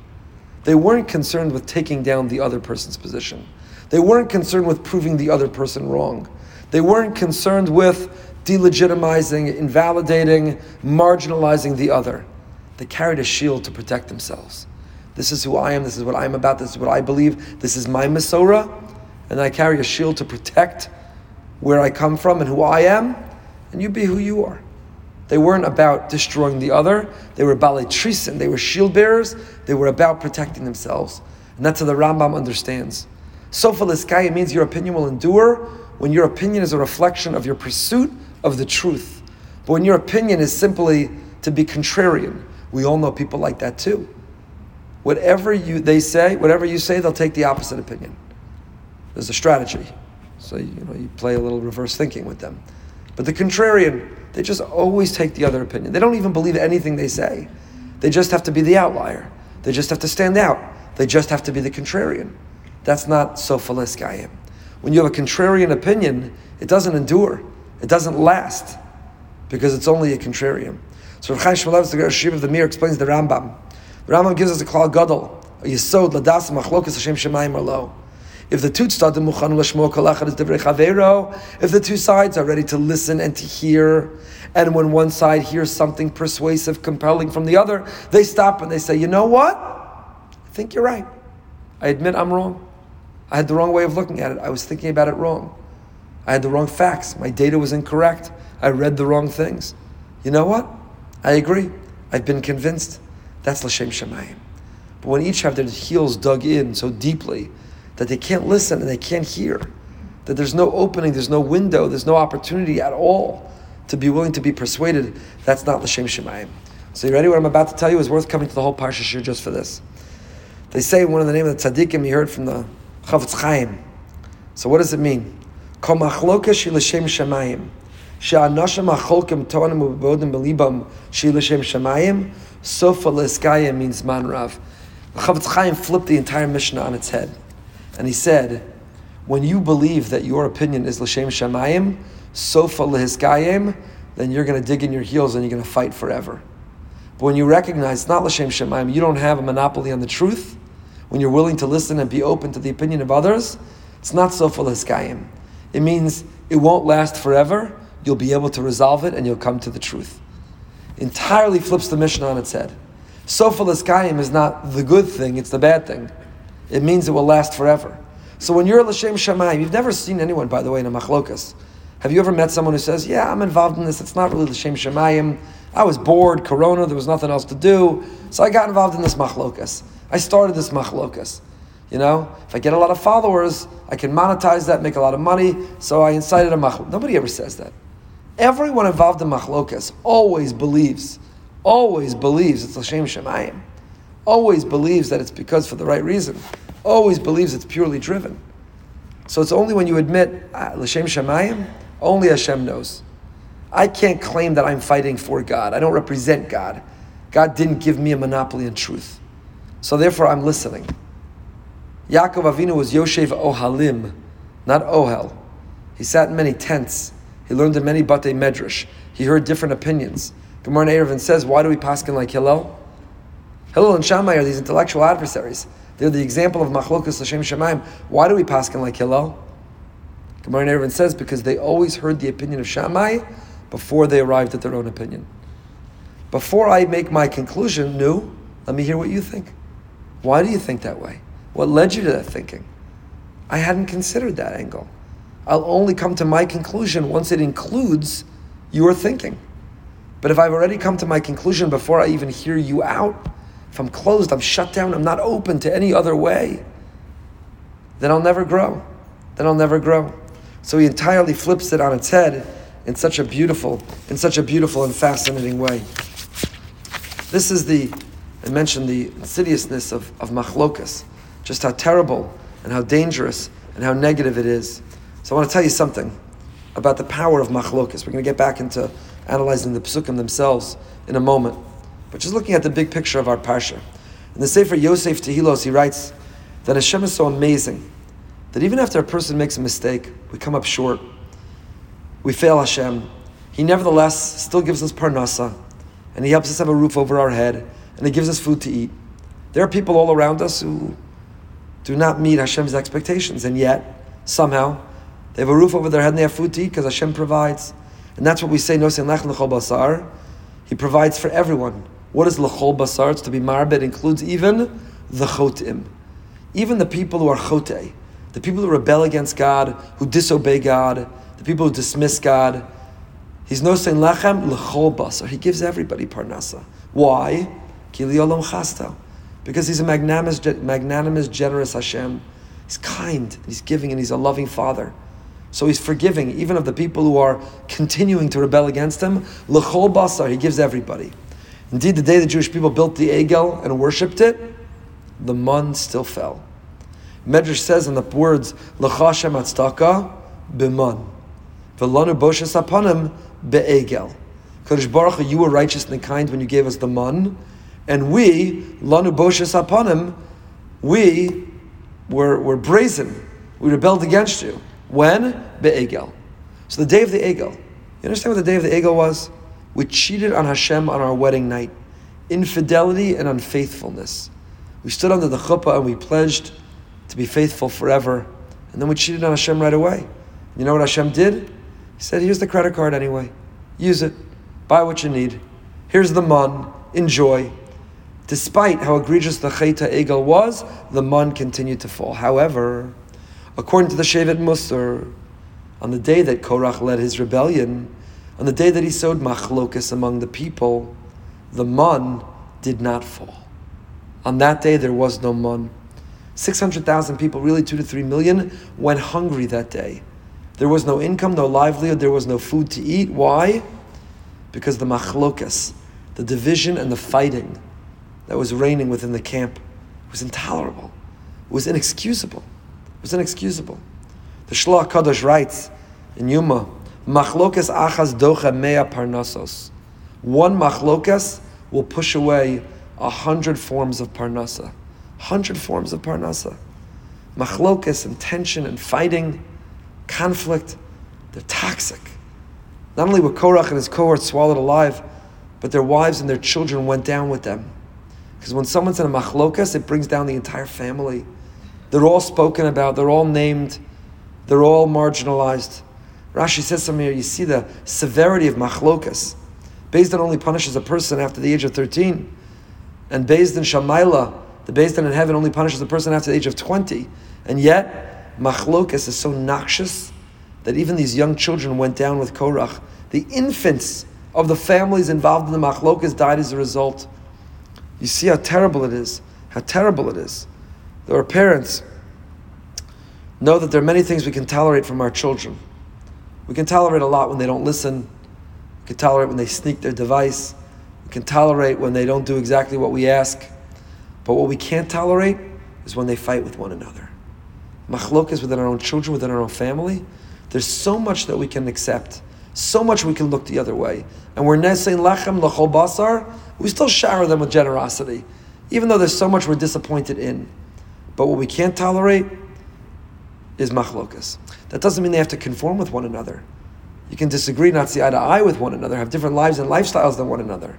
They weren't concerned with taking down the other person's position. They weren't concerned with proving the other person wrong. They weren't concerned with delegitimizing, invalidating, marginalizing the other. They carried a shield to protect themselves. This is who I am, this is what I'm about, this is what I believe, this is my Masorah, and I carry a shield to protect where I come from and who I am, and you be who you are. They weren't about destroying the other, they were balitrisin, they were shield bearers, they were about protecting themselves. And that's how the Rambam understands. Sofa means your opinion will endure when your opinion is a reflection of your pursuit of the truth. But when your opinion is simply to be contrarian, we all know people like that too. Whatever you they say, whatever you say, they'll take the opposite opinion. There's a strategy. So you know you play a little reverse thinking with them. But the contrarian, they just always take the other opinion. They don't even believe anything they say. They just have to be the outlier. They just have to stand out. They just have to be the contrarian. That's not so Gayim when you have a contrarian opinion, it doesn't endure, it doesn't last, because it's only a contrarian. So Rav Chaim Shmulevitz, the Shiv of the Mir, explains the Rambam. The Rambam gives us a klal gadol, a yisod ladas machlokas Hashem shemayim arlo. If the two tzadim muchanu l'shmo kolachad is chavero, if the two sides are ready to listen and to hear, and when one side hears something persuasive, compelling from the other, they stop and they say, you know what? I think you're right. I admit I'm wrong. I had the wrong way of looking at it. I was thinking about it wrong. I had the wrong facts. My data was incorrect. I read the wrong things. You know what? I agree. I've been convinced. That's Lashem Shemayim. But when each have their heels dug in so deeply that they can't listen and they can't hear, that there's no opening, there's no window, there's no opportunity at all to be willing to be persuaded, that's not L'Shem Shemayim. So you ready? What I'm about to tell you is worth coming to the whole Parsha Shir just for this. They say one of the name of the tzaddikim you heard from the Chafetz Chaim. So what does it mean? Kol machloka shi l'shem means man rav. The Chaim flipped the entire Mishnah on its head. And he said, when you believe that your opinion is l'shem shemayim, sofa lehiskayim, then you're going to dig in your heels and you're going to fight forever. But when you recognize it's not l'shem shemayim, you don't have a monopoly on the truth. When you're willing to listen and be open to the opinion of others, it's not sofa lehiskayim. It means it won't last forever. You'll be able to resolve it and you'll come to the truth. Entirely flips the mission on its head. Sofa lehiskayim is not the good thing; it's the bad thing. It means it will last forever. So when you're a l'shem shemayim, you've never seen anyone, by the way, in a machlokas. Have you ever met someone who says, "Yeah, I'm involved in this. It's not really l'shem shemayim. I was bored, Corona. There was nothing else to do, so I got involved in this machlokas. I started this machlokas. You know, if I get a lot of followers, I can monetize that, make a lot of money. So I incited a machlokas. Nobody ever says that. Everyone involved in machlokas always believes, always believes it's l'shem shemayim. Always believes that it's because for the right reason always believes it's purely driven. So it's only when you admit ah, l'shem shemayim, only Hashem knows. I can't claim that I'm fighting for God. I don't represent God. God didn't give me a monopoly on truth. So therefore, I'm listening. Yaakov Avinu was Yoshev Ohalim, not Ohel. He sat in many tents. He learned in many Batei Medrash. He heard different opinions. Gemara Eruvin says, why do we paskin like Hillel? Hillel and Shammai are these intellectual adversaries. They're the example of machlokas l'shem shemaim. Why do we paskin like Hillel? Gemara Eruvin says because they always heard the opinion of Shammai before they arrived at their own opinion. Before I make my conclusion, new, let me hear what you think. Why do you think that way? What led you to that thinking? I hadn't considered that angle. I'll only come to my conclusion once it includes your thinking. But if I've already come to my conclusion before I even hear you out, if I'm closed, I'm shut down, I'm not open to any other way, then I'll never grow. Then I'll never grow. So he entirely flips it on its head in such a beautiful, in such a beautiful and fascinating way. This is the, I mentioned the insidiousness of, of machlokas, just how terrible and how dangerous and how negative it is. So I want to tell you something about the power of machlokas. We're going to get back into analyzing the psukim themselves in a moment. But just looking at the big picture of our parsha. In the Sefer Yosef Tehilos, he writes that Hashem is so amazing that even after a person makes a mistake, we come up short, we fail Hashem, He nevertheless still gives us parnasa, and He helps us have a roof over our head, and He gives us food to eat. There are people all around us who do not meet Hashem's expectations, and yet, somehow, they have a roof over their head and they have food to eat because Hashem provides. And that's what we say, Nosin Lech L'chol Basar. He provides for everyone. What is L'chol Basar? It's to be marbet includes even the Chotim. Even the people who are Chote, the people who rebel against God, who disobey God, the people who dismiss God. He's no saying lechem l'chol basar. He gives everybody parnasa. Why? Chastel. Because he's a magnanimous, magnanimous, generous Hashem. He's kind, he's giving, and he's a loving Father. So he's forgiving even of the people who are continuing to rebel against him. L'chol basar, he gives everybody. Indeed, the day the Jewish people built the Egel and worshipped it, the mun still fell. Medrash says in the words, L'chashem atstaka b'mun. V'lanu boshes apanim be'egel. Kodesh Baruch you were righteous and kind when you gave us the mun, and we, lanu boshes apanim, we were, were brazen. We rebelled against you. When? Be'egel. So the day of the Egel. You understand what the day of the Egel was? We cheated on Hashem on our wedding night. Infidelity and unfaithfulness. We stood under the chuppah and we pledged to be faithful forever. And then we cheated on Hashem right away. You know what Hashem did? He said, Here's the credit card anyway. Use it. Buy what you need. Here's the mun. Enjoy. Despite how egregious the Cheta Egel was, the mun continued to fall. However, according to the Shevet Musar, on the day that Korach led his rebellion, on the day that he sowed machlokas among the people, the mun did not fall. On that day, there was no mun. 600,000 people, really two to three million, went hungry that day. There was no income, no livelihood, there was no food to eat. Why? Because the machlokas, the division and the fighting that was reigning within the camp was intolerable. It was inexcusable. It was inexcusable. The Shlach Kadosh writes in Yoma, Machlokas achas docha mea parnasos. One machlokas will push away a hundred forms of parnasa. Hundred forms of parnasa. Machlokas and tension and fighting, conflict, they're toxic. Not only were Korach and his cohort swallowed alive, but their wives and their children went down with them. Because when someone's in a machlokas, it brings down the entire family. They're all spoken about, they're all named, they're all marginalized. Rashi says something here, you see the severity of machlokas. Beis Din only punishes a person after the age of 13. And Beis Din Shamaila, the Beis Din in heaven only punishes a person after the age of 20. And yet, machlokas is so noxious that even these young children went down with Korach. The infants of the families involved in the machlokas died as a result. You see how terrible it is. How terrible it is. Are parents know that there are many things we can tolerate from our children. We can tolerate a lot when they don't listen. We can tolerate when they sneak their device. We can tolerate when they don't do exactly what we ask. But what we can't tolerate is when they fight with one another. Machlokas within our own children, within our own family. There's so much that we can accept, so much we can look the other way. And we're nesing lachem lachol basar, we still shower them with generosity, even though there's so much we're disappointed in. But what we can't tolerate is machlokas. That doesn't mean they have to conform with one another. You can disagree, not see eye to eye with one another, have different lives and lifestyles than one another.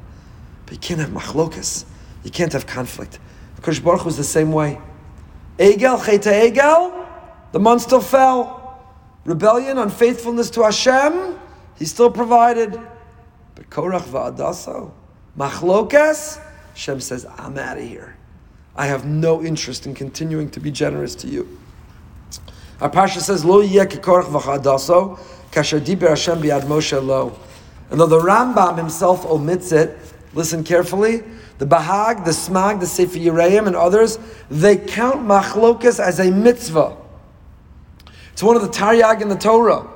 But you can't have machlokas. You can't have conflict. Kodesh Baruch was the same way. Egel, Cheta Egel, the man still fell. Rebellion, unfaithfulness to Hashem, he still provided. But Korach va'adaso, machlokas, Hashem says, I'm out of here. I have no interest in continuing to be generous to you. Our Pasha says, Lo v'chadaso, kasher diber Hashem biad Moshe lo. And though the Rambam himself omits it, listen carefully, the Bahag, the Smag, the Sefer Yereim, and others, they count machlokas as a mitzvah. It's one of the Taryag in the Torah.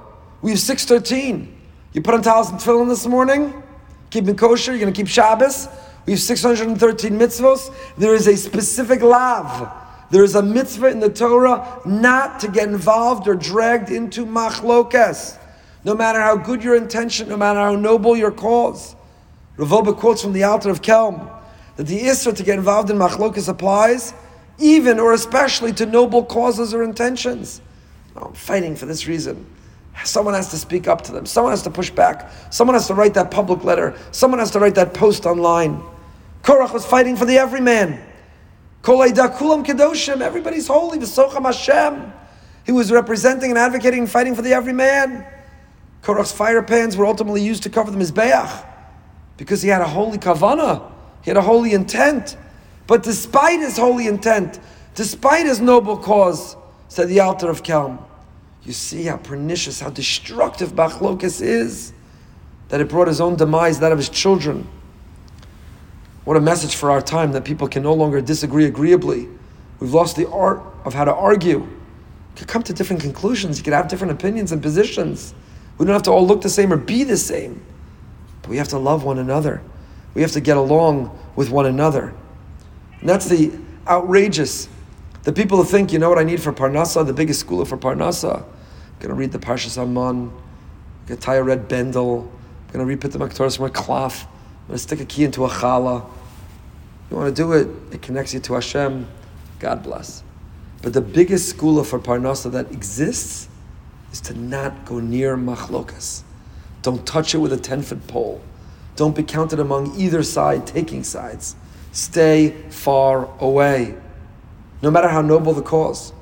We have 613. You put on talis and tefillin this morning, keeping kosher, you're going to keep Shabbos. We have 613 mitzvahs. There is a specific lav. There is a mitzvah in the Torah not to get involved or dragged into machlokas. No matter how good your intention, no matter how noble your cause. Rav quotes from the Alter of Kelm that the Isra to get involved in machlokas applies even or especially to noble causes or intentions. No, I'm fighting for this reason. Someone has to speak up to them. Someone has to push back. Someone has to write that public letter. Someone has to write that post online. Korach was fighting for the everyman. kulam kedoshim. Everybody's holy. V'socham Hashem. He was representing and advocating and fighting for the everyman. Korach's fire pans were ultimately used to cover the mizbeach because he had a holy kavana. He had a holy intent. But despite his holy intent, despite his noble cause, said the Alter of Kelm, you see how pernicious, how destructive Bachlokas is, that it brought his own demise, that of his children. What a message for our time that people can no longer disagree agreeably. We've lost the art of how to argue. You could come to different conclusions, you could have different opinions and positions. We don't have to all look the same or be the same. But we have to love one another. We have to get along with one another. And that's the outrageous the people who think, you know what I need for Parnasa, the biggest school for Parnasa. I'm going to read the Parshas tie a red bendel, I'm going to repeat the Maktoras from a cloth, I'm going to stick a key into a challah. You want to do it, it connects you to Hashem, God bless. But the biggest school for Parnasa that exists is to not go near machlokas. Don't touch it with a 10 foot pole. Don't be counted among either side taking sides. Stay far away no matter how noble the cause.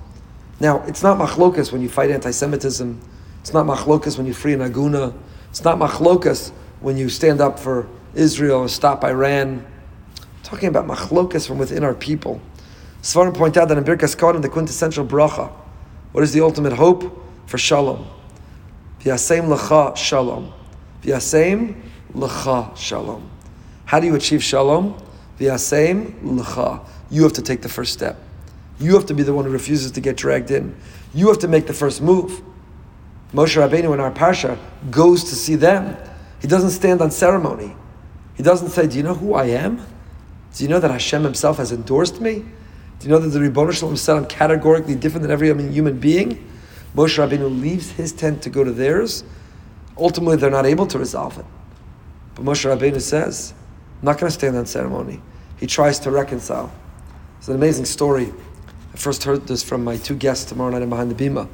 Now, it's not machlokas when you fight anti-Semitism. It's not machlokas when you free an aguna. It's not machlokas when you stand up for Israel or stop Iran. I'm talking about machlokas from within our people. Svarim point out that in Birkas Kohanim, the quintessential bracha, what is the ultimate hope? For shalom. V'yasem lecha shalom. V'yasem lecha shalom. How do you achieve shalom? V'yasem lecha. You have to take the first step. You have to be the one who refuses to get dragged in. You have to make the first move. Moshe Rabbeinu in our parsha goes to see them. He doesn't stand on ceremony. He doesn't say, "Do you know who I am? Do you know that Hashem Himself has endorsed me? Do you know that the Ribono Shalom said I'm categorically different than every human being?" Moshe Rabbeinu leaves his tent to go to theirs. Ultimately, they're not able to resolve it. But Moshe Rabbeinu says, "I'm not going to stand on ceremony." He tries to reconcile. It's an amazing story. First heard this from my two guests tomorrow night in Behind the Bima.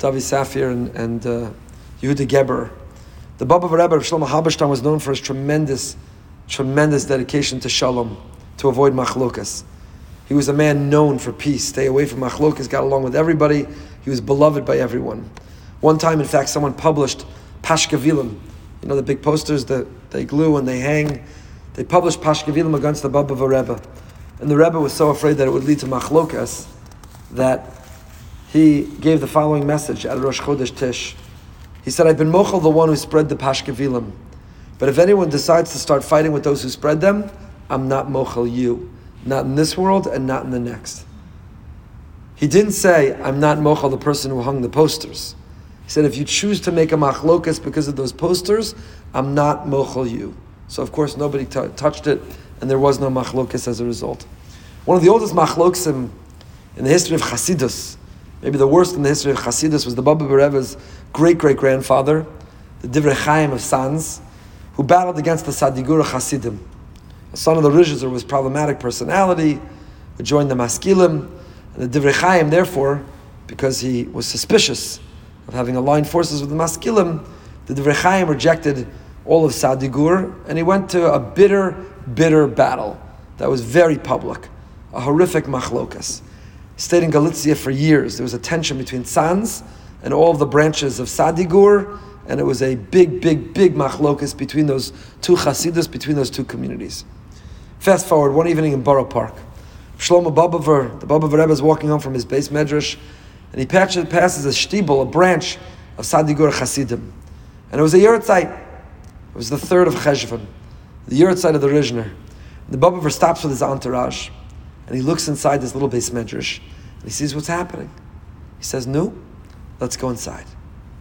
Davi Safir and, and uh, Yehuda Geber. The Baba Rebbe of Shlomo Halberstam was known for his tremendous, tremendous dedication to shalom, to avoid machlokas. He was a man known for peace, stay away from machlokas, got along with everybody. He was beloved by everyone. One time, in fact, someone published Pashkavilim, you know the big posters that they glue and they hang. They published Pashkavilim against the Baba Rebbe. And the Rebbe was so afraid that it would lead to machlokas that he gave the following message at Rosh Chodesh Tish. He said, I've been mochel the one who spread the Pashkavilim. But if anyone decides to start fighting with those who spread them, I'm not mochel you. Not in this world and not in the next. He didn't say, I'm not mochel the person who hung the posters. He said, if you choose to make a machlokas because of those posters, I'm not mochel you. So of course nobody t- touched it, and there was no machlokas as a result. One of the oldest machloksim in the history of Chasidus Maybe the worst in the history of Hasidus was the Baba Rebbe's great great grandfather, the Divrei Chaim of Sanz, who battled against the Sadigura Hasidim. A son of the Ruzhiner was problematic personality, who joined the Maskilim, and the Divrei Chaim, therefore, because he was suspicious of having aligned forces with the Maskilim, the Divrei Chaim rejected all of Sadigur, and he went to a bitter, bitter battle that was very public, a horrific machlokas stayed in Galicia for years. There was a tension between Sanz and all the branches of Sadigur, and it was a big, big, big machlokas between those two chasidus, between those two communities. Fast forward, one evening in Borough Park, Shlomo Bobover, the Bobover Rebbe is walking home from his base medrash, and he passes a shtibel, a branch of Sadigur Chasidim. And it was a Yurtzeit. It was the third of Cheshvan, the Yurtzeit of the Ruzhiner. The Bobover stops with his entourage and he looks inside this little base medrash and he sees what's happening. He says, No, let's go inside.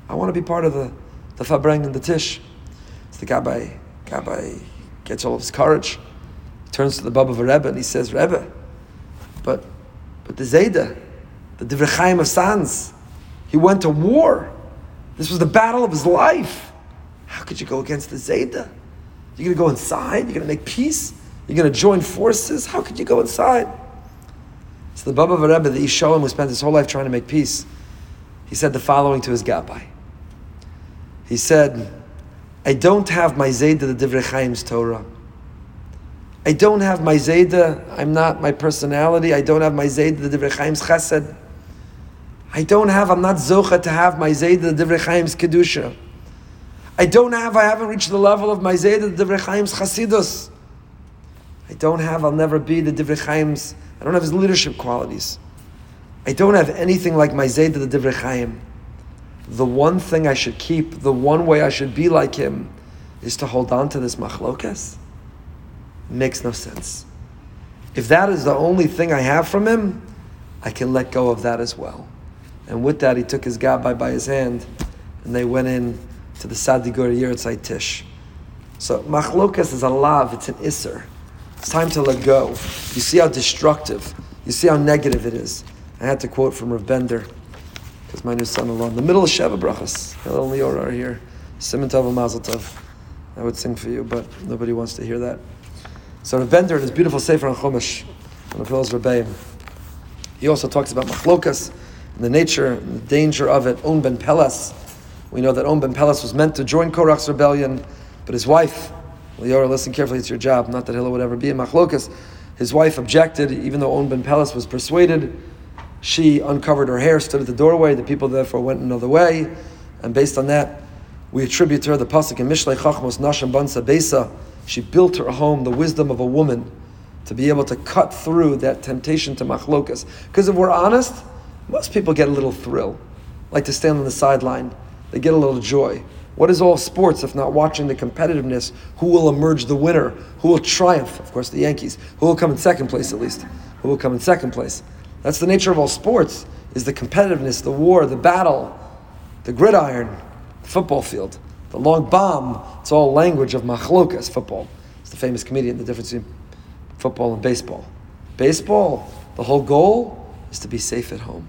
I want to be part of the, the Fabreng and the Tish. So the Gabbai, Gabbai gets all of his courage. He turns to the Baba of Rebbe and he says, Rebbe, but, but the Zayda, the Divrei Chaim of Sanz, he went to war. This was the battle of his life. How could you go against the Zayda? You're going to go inside? You're going to make peace? You're going to join forces? How could you go inside? So the Baba Rebbe, the Ishoim, who spent his whole life trying to make peace, he said the following to his Gabbai. He said, I don't have my Zayda the Divrei Chaim's Torah. I don't have my Zayda, I'm not my personality, I don't have my Zayda the Divrei Chaim's Chesed. I don't have, I'm not Zocha to have my Zayda the Divrei Chaim's Kedusha. I don't have, I haven't reached the level of my Zayda the Divrei Chaim's Chasidus. I don't have, I'll never be the Divrei Chaim's, I don't have his leadership qualities. I don't have anything like my Zayd the Divrei Chaim. The one thing I should keep, the one way I should be like him, is to hold on to this machlokas. Makes no sense. If that is the only thing I have from him, I can let go of that as well. And with that, he took his gabbai by his hand, and they went in to the Sadigur Yeritzai Tish. So machlokas is a lav, it's an isser. It's time to let go. You see how destructive, you see how negative it is. I had to quote from Rav Bender, because my new son-in-law, in the middle of Sheva Brachas, Hello, Leora are here. Simon Tov Mazel Tov. I would sing for you, but nobody wants to hear that. So Rav Bender, in his beautiful Sefer on Chumash, on the Pills Rebbeim, he also talks about machlokas and the nature and the danger of it. On ben Pelas, we know that On ben Pelas was meant to join Korach's rebellion, but his wife, Leora, listen carefully, it's your job. Not that Hillel would ever be in Machlokas. His wife objected, even though On ben Pelas was persuaded. She uncovered her hair, stood at the doorway. The people therefore went another way. And based on that, we attribute to her the pasuk in Mishlei Chachmos Nashim Bansa Besa. She built her home, the wisdom of a woman, to be able to cut through that temptation to machlokas. Because if we're honest, most people get a little thrill, like to stand on the sideline. They get a little joy. What is all sports if not watching the competitiveness? Who will emerge the winner? Who will triumph? Of course, the Yankees. Who will come in second place at least? Who will come in second place? That's the nature of all sports, is the competitiveness, the war, the battle, the gridiron, the football field, the long bomb, it's all language of machlokas, football. It's the famous comedian, the difference between football and baseball. Baseball, the whole goal is to be safe at home.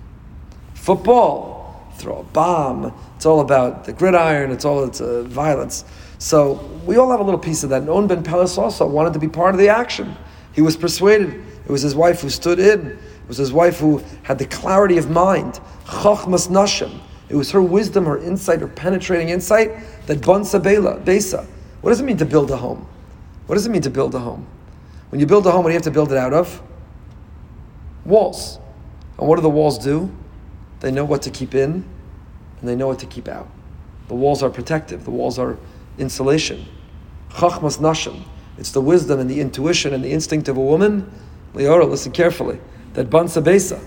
Football, throw a bomb. It's all about the gridiron. It's all it's uh, violence. So we all have a little piece of that. And Ben Pelas also wanted to be part of the action. He was persuaded. It was his wife who stood in. It was his wife who had the clarity of mind. Chachmas nashim. It was her wisdom, her insight, her penetrating insight that bansa bela, besa. What does it mean to build a home? What does it mean to build a home? When you build a home, what do you have to build it out of? Walls. And what do the walls do? They know what to keep in and they know what to keep out. The walls are protective, the walls are insulation. Chachmas nashim. It's the wisdom and the intuition and the instinct of a woman. Leora, listen carefully. That bansa besa.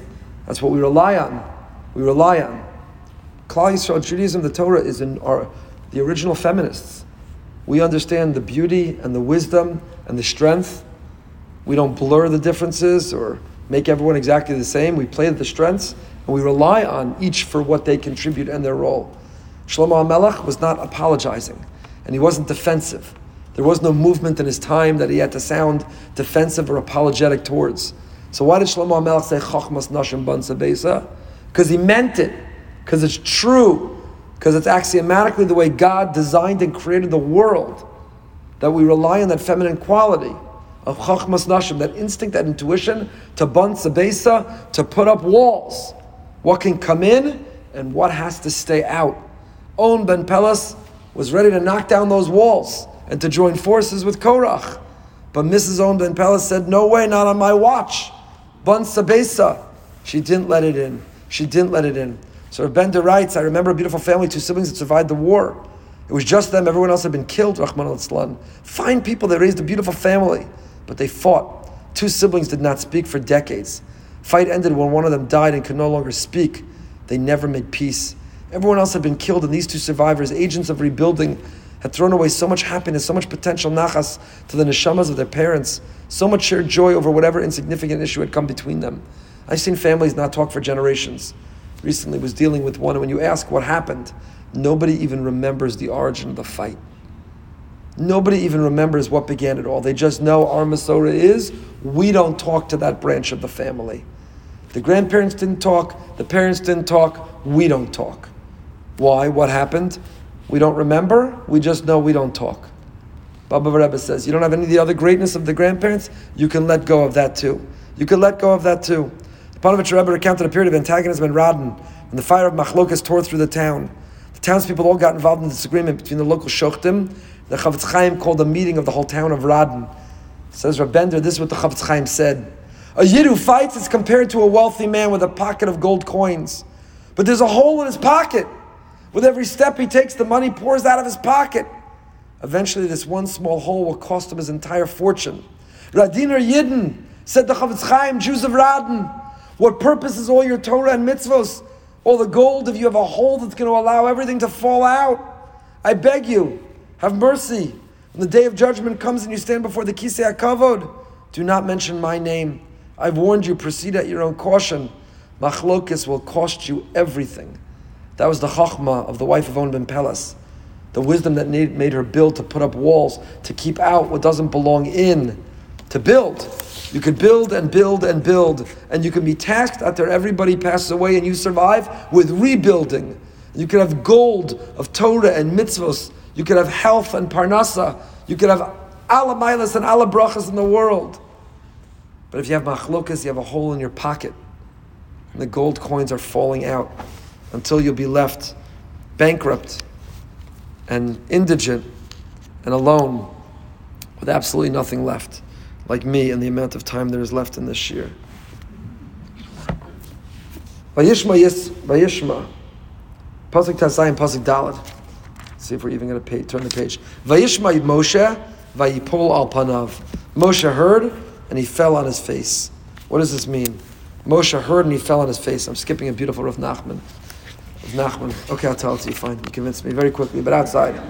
That's what we rely on. We rely on. Klal Yisrael, Judaism, the Torah is in our the original feminists. We understand the beauty and the wisdom and the strength. We don't blur the differences or make everyone exactly the same. We play the strengths and we rely on each for what they contribute and their role. Shlomo HaMelech was not apologizing and he wasn't defensive. There was no movement in his time that he had to sound defensive or apologetic towards. So why did Shlomo HaMelech say Chachmas Nashim Ban? Because he meant it, because it's true, because it's axiomatically the way God designed and created the world, that we rely on that feminine quality of Chachmas Nashim, that instinct, that intuition to Ban to put up walls. What can come in and what has to stay out. On Ben Pelas was ready to knock down those walls and to join forces with Korach. But Mrs. On Ben Pelas said, No way, not on my watch. Ban Sabesa. She didn't let it in. She didn't let it in. So Bender writes, I remember a beautiful family, two siblings that survived the war. It was just them, everyone else had been killed, Rahman al Fine people, they raised a beautiful family, but they fought. Two siblings did not speak for decades. Fight ended when one of them died and could no longer speak. They never made peace. Everyone else had been killed, and these two survivors, agents of rebuilding, had thrown away so much happiness, so much potential nachas to the neshamas of their parents, so much shared joy over whatever insignificant issue had come between them. I've seen families not talk for generations. Recently was dealing with one, and when you ask what happened, nobody even remembers the origin of the fight. Nobody even remembers what began it all. They just know our Masorah is we don't talk to that branch of the family. The grandparents didn't talk, the parents didn't talk, we don't talk. Why? What happened? We don't remember, we just know we don't talk. Baba Rebbe says, you don't have any of the other greatness of the grandparents, you can let go of that too. You can let go of that too. The Panovich Rebbe recounted a period of antagonism in Radin, when the fire of Machlokas tore through the town. Townspeople all got involved in the disagreement between the local Shochtim. The Chafetz Chaim called a meeting of the whole town of Radin. Says Rav Bender, this is what the Chafetz Chaim said. A Yid who fights is compared to a wealthy man with a pocket of gold coins. But there's a hole in his pocket. With every step he takes, the money pours out of his pocket. Eventually, this one small hole will cost him his entire fortune. Radiner Yidden, said the Chafetz Chaim, Jews of Radin, what purpose is all your Torah and mitzvos, all the gold, if you have a hole that's going to allow everything to fall out? I beg you, have mercy. When the day of judgment comes and you stand before the Kisei HaKavod, do not mention my name. I've warned you, proceed at your own caution. Machlokis will cost you everything. That was the chachma of the wife of On ben Pelas. The wisdom that made her build to put up walls, to keep out what doesn't belong in, to build. You could build and build and build, and you can be tasked after everybody passes away and you survive with rebuilding. You could have gold of Torah and mitzvos. You could have health and parnasa. You could have ala milas and ala brachas in the world. But if you have machlokas, you have a hole in your pocket. And the gold coins are falling out until you'll be left bankrupt and indigent and alone with absolutely nothing left, like me and the amount of time there is left in this year. Vayishma yes, Vayishma. Pasuk Tasayim, Pasuk Dalad. See if we're even going to pay, turn the page. Vayishma Moshe, Vayipol al Panav. Moshe heard and he fell on his face. What does this mean? Moshe heard and he fell on his face. I'm skipping a beautiful Rav Nachman. Rav Nachman. Okay, I'll tell it to you. Fine, you convinced me very quickly. But outside,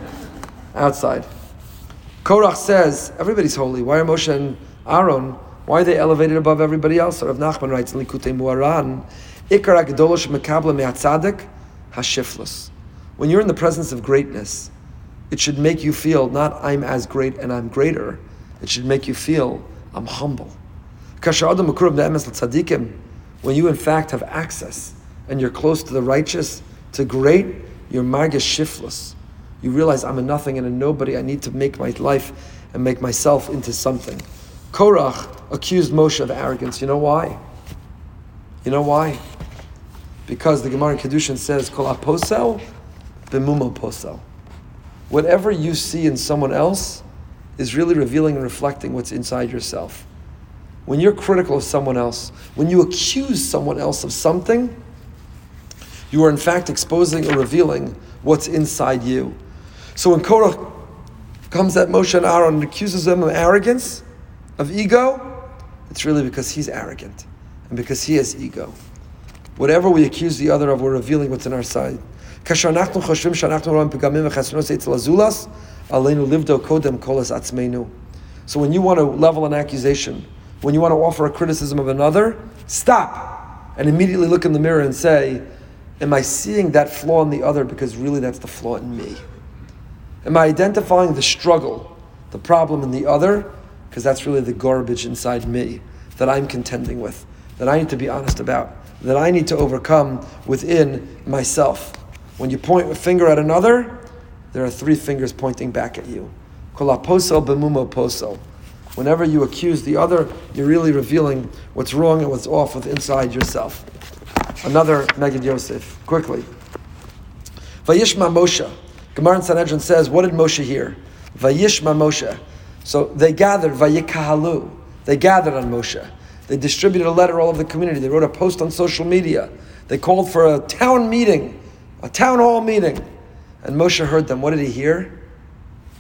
outside. Korach says everybody's holy. Why are Moshe and Aaron? Why are they elevated above everybody else? Rav Nachman writes in Likutei Moharan, Ikar Agdolosh Mekabla Me'atzadik Hashiflus. When you're in the presence of greatness, it should make you feel not I'm as great and I'm greater. It should make you feel I'm humble. When you in fact have access and you're close to the righteous, to great, you're shiftless. You realize I'm a nothing and a nobody. I need to make my life and make myself into something. Korach accused Moshe of arrogance. You know why? You know why? Because the Gemara in Kiddushin says, Kol aposel b'mumo posel. Whatever you see in someone else is really revealing and reflecting what's inside yourself. When you're critical of someone else, when you accuse someone else of something, you are in fact exposing or revealing what's inside you. So when Korach comes at Moshe and Aaron and accuses them of arrogance, of ego, it's really because he's arrogant and because he has ego. Whatever we accuse the other of, we're revealing what's in our side. So when you want to level an accusation, when you want to offer a criticism of another, stop and immediately look in the mirror and say, Am I seeing that flaw in the other because really that's the flaw in me? Am I identifying the struggle, the problem in the other because that's really the garbage inside me that I'm contending with, that I need to be honest about, that I need to overcome within myself. When you point a finger at another, there are three fingers pointing back at you. Whenever you accuse the other, you're really revealing what's wrong and what's off with inside yourself. Another Megid Yosef, quickly. Vayishma Moshe. Gemara in Sanhedrin says, what did Moshe hear? Vayishma Moshe. So they gathered, Vayikahalu. They gathered on Moshe. They distributed a letter all over the community. They wrote a post on social media. They called for a town meeting, a town hall meeting. And Moshe heard them. What did he hear?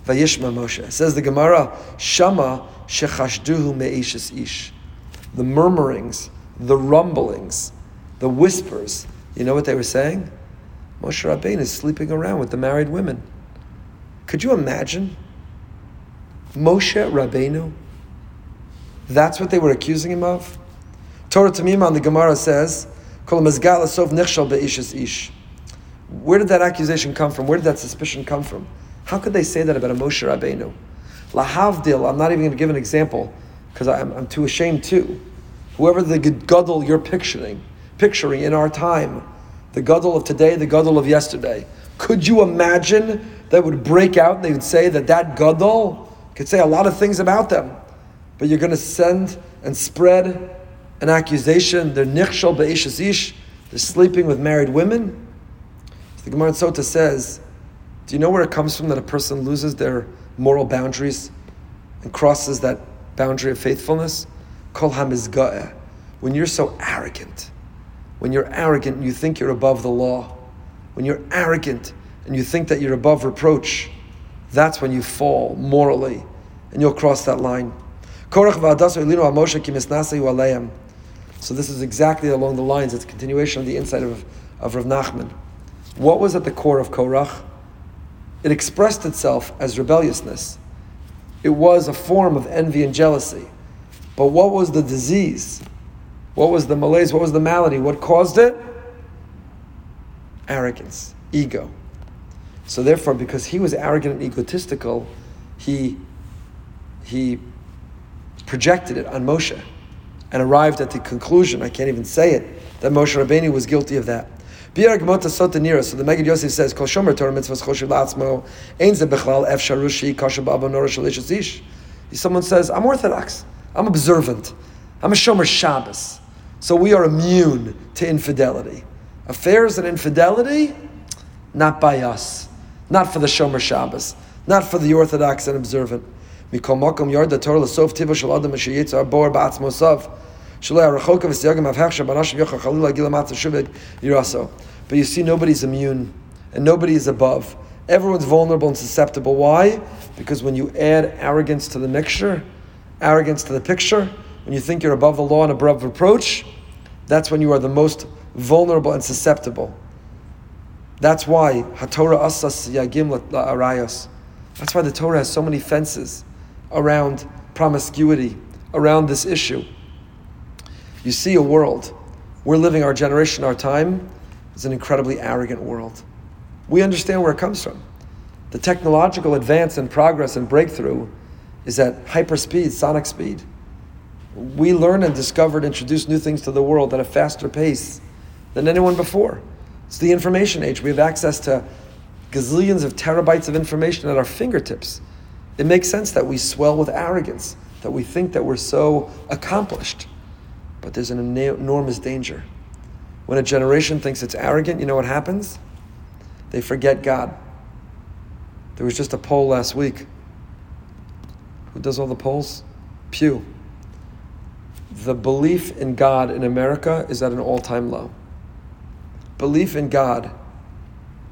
Vayishma Moshe. says the Gemara, Shama shechashduhu me'ishis ish. The murmurings, the rumblings, the whispers. You know what they were saying? Moshe Rabbein is sleeping around with the married women. Could you imagine? Moshe Rabbeinu. That's what they were accusing him of. Torah Tamima on the Gemara says, ish. Where did that accusation come from? Where did that suspicion come from? How could they say that about a Moshe Rabbeinu? Lahavdil, I'm not even going to give an example because I'm, I'm, too ashamed to. Whoever the gadol you're picturing, picturing in our time, the gadol of today, the gadol of yesterday, could you imagine that would break out and they would say that that gadol could say a lot of things about them, but you're going to send and spread an accusation. They're be'ishes ish. They're sleeping with married women. The Gemara Sota says, do you know where it comes from that a person loses their moral boundaries and crosses that boundary of faithfulness? Kol. When you're so arrogant, when you're arrogant and you think you're above the law, when you're arrogant and you think that you're above reproach, that's when you fall morally and you'll cross that line. So this is exactly along the lines, it's a continuation of the insight of, of Rav Nachman. What was at the core of Korach? It expressed itself as rebelliousness. It was a form of envy and jealousy. But what was the disease? What was the malaise? What was the malady? What caused it? Arrogance, ego. So therefore, because he was arrogant and egotistical, he he projected it on Moshe and arrived at the conclusion, I can't even say it, that Moshe Rabbeinu was guilty of that. So the Megid Yosef says, Kol ein. Someone says, I'm Orthodox, I'm observant, I'm a shomer Shabbos. So we are immune to infidelity. Affairs and infidelity, not by us not for the Shomer Shabbos, not for the Orthodox and observant. But you see, nobody's immune and nobody is above. Everyone's vulnerable and susceptible. Why? Because when you add arrogance to the mixture, arrogance to the picture, when you think you're above the law and above reproach, that's when you are the most vulnerable and susceptible. That's why HaTorah asas yagim arayos. That's why the Torah has so many fences around promiscuity, around this issue. You see a world. We're living our generation, our time, is an incredibly arrogant world. We understand where it comes from. The technological advance and progress and breakthrough is at hyper speed, sonic speed. We learn and discover and introduce new things to the world at a faster pace than anyone before. It's the information age. We have access to gazillions of terabytes of information at our fingertips. It makes sense that we swell with arrogance, that we think that we're so accomplished. But there's an enormous danger. When a generation thinks it's arrogant, you know what happens? They forget God. There was just a poll last week. Who does all the polls? Pew. The belief in God in America is at an all time low. Belief in God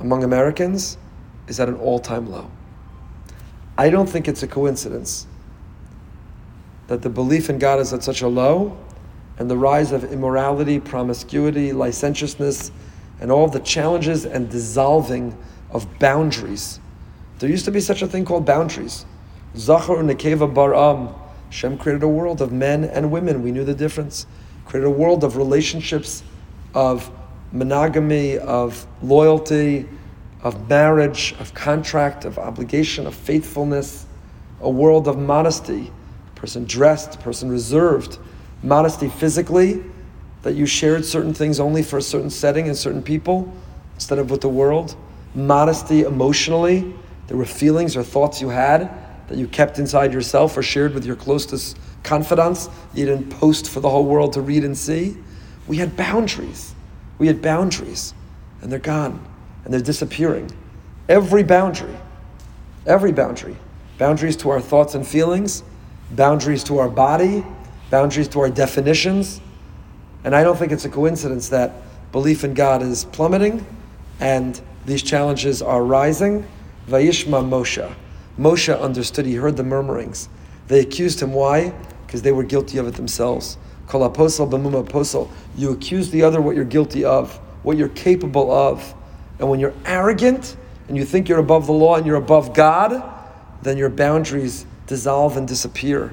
among Americans is at an all time low. I don't think it's a coincidence that the belief in God is at such a low and the rise of immorality, promiscuity, licentiousness, and all the challenges and dissolving of boundaries. There used to be such a thing called boundaries. Zachar Nekeva Baram. Shem created a world of men and women. We knew the difference. Created a world of relationships, of monogamy, of loyalty, of marriage, of contract, of obligation, of faithfulness, a world of modesty, person dressed, person reserved, modesty physically, that you shared certain things only for a certain setting and certain people instead of with the world, modesty emotionally, there were feelings or thoughts you had that you kept inside yourself or shared with your closest confidants, you didn't post for the whole world to read and see. We had boundaries. We had boundaries, and they're gone, and they're disappearing. Every boundary, every boundary, boundaries to our thoughts and feelings, boundaries to our body, boundaries to our definitions. And I don't think it's a coincidence that belief in God is plummeting and these challenges are rising. Vayishma Moshe. Moshe understood, he heard the murmurings. They accused him. Why? Because they were guilty of it themselves. Kol haposel b'mumo posel. You accuse the other what you're guilty of, what you're capable of. And when you're arrogant and you think you're above the law and you're above God, then your boundaries dissolve and disappear.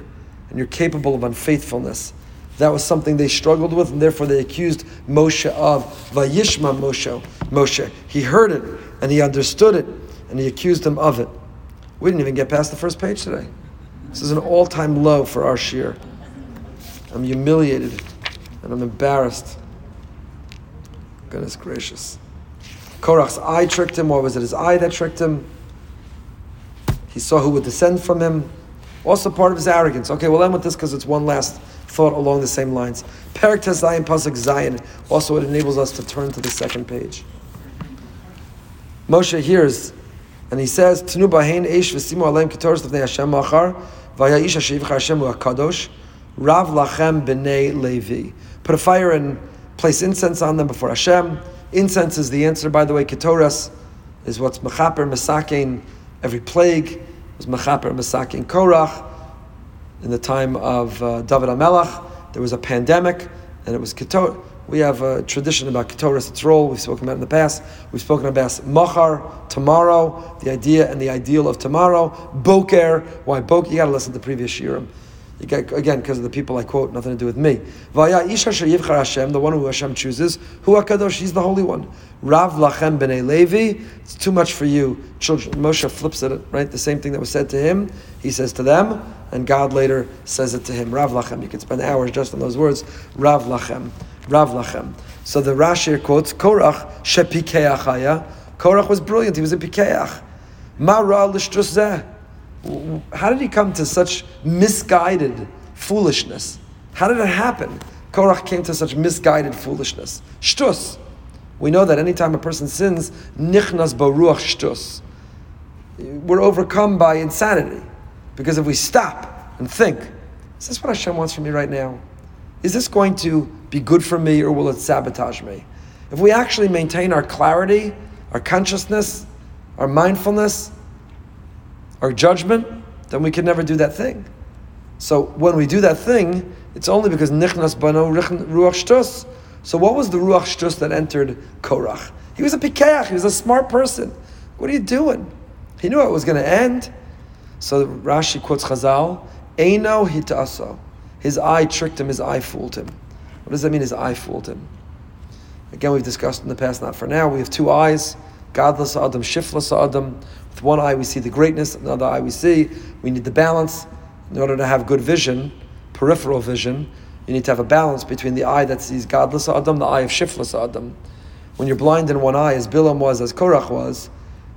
And you're capable of unfaithfulness. That was something they struggled with, and therefore they accused Moshe of Vayishma Moshe. Moshe. He heard it and he understood it, and he accused him of it. We didn't even get past the first page today. This is an all-time low for our shiur. I'm humiliated and I'm embarrassed. Goodness gracious. Korach's eye tricked him, or was it his eye that tricked him? He saw who would descend from him. Also part of his arrogance. Okay, we'll end with this because it's one last thought along the same lines. Perak Zion, Pasuk Zion. Also, it enables us to turn to the second page. Moshe hears, and he says, "Tnu bahein eish v'simu aleim ketoros lefnei Hashem machar v'ya ish hashiv Hashem kadosh Rav Lachem b'nei Levi. Put a fire and place incense on them before Hashem. Incense is the answer, by the way. Ketoras is what's mechaper mesakein. Every plague was mechaper mesakein Korach. In the time of uh, David HaMelech, there was a pandemic, and it was ketor. We have a tradition about ketoras, its role. We've spoken about in the past. We've spoken about machar, tomorrow, the idea and the ideal of tomorrow. Boker, why boker? You got to listen to the previous shiurim. Get, again, because of the people I quote, nothing to do with me. Vaya Isha Hashem, the one who Hashem chooses, Hu HaKadosh, he's the Holy One. Rav Lachem B'nei Levi, it's too much for you. Children, Moshe flips it, right? The same thing that was said to him, he says to them, and God later says it to him. Rav Lachem, you could spend hours just on those words. Rav Lachem, Rav Lachem. So the Rashi quotes, Korach Shepikeach Korach was brilliant, he was a Pikeach. Ma Ra how did he come to such misguided foolishness? How did it happen? Korach came to such misguided foolishness. Shtus. We know that anytime a person sins, nichnas baruach shtus. We're overcome by insanity. Because if we stop and think, is this what Hashem wants from me right now? Is this going to be good for me or will it sabotage me? If we actually maintain our clarity, our consciousness, our mindfulness, our judgment, then we can never do that thing. So when we do that thing, it's only because nichnas bano ruach shtus. So what was the ruach shtus that entered Korach? He was a pikeach. He was a smart person. What are you doing? He knew it was going to end. So Rashi quotes Chazal, Eino hitaso. His eye tricked him. His eye fooled him. What does that mean? His eye fooled him. Again, we've discussed in the past. Not for now. We have two eyes. gadlus Adam, shiflus Adam. With one eye we see the greatness, another eye we see. We need the balance. In order to have good vision, peripheral vision, you need to have a balance between the eye that sees gadlus Adam, the eye of shiflus Adam. When you're blind in one eye, as Bilam was, as Korach was,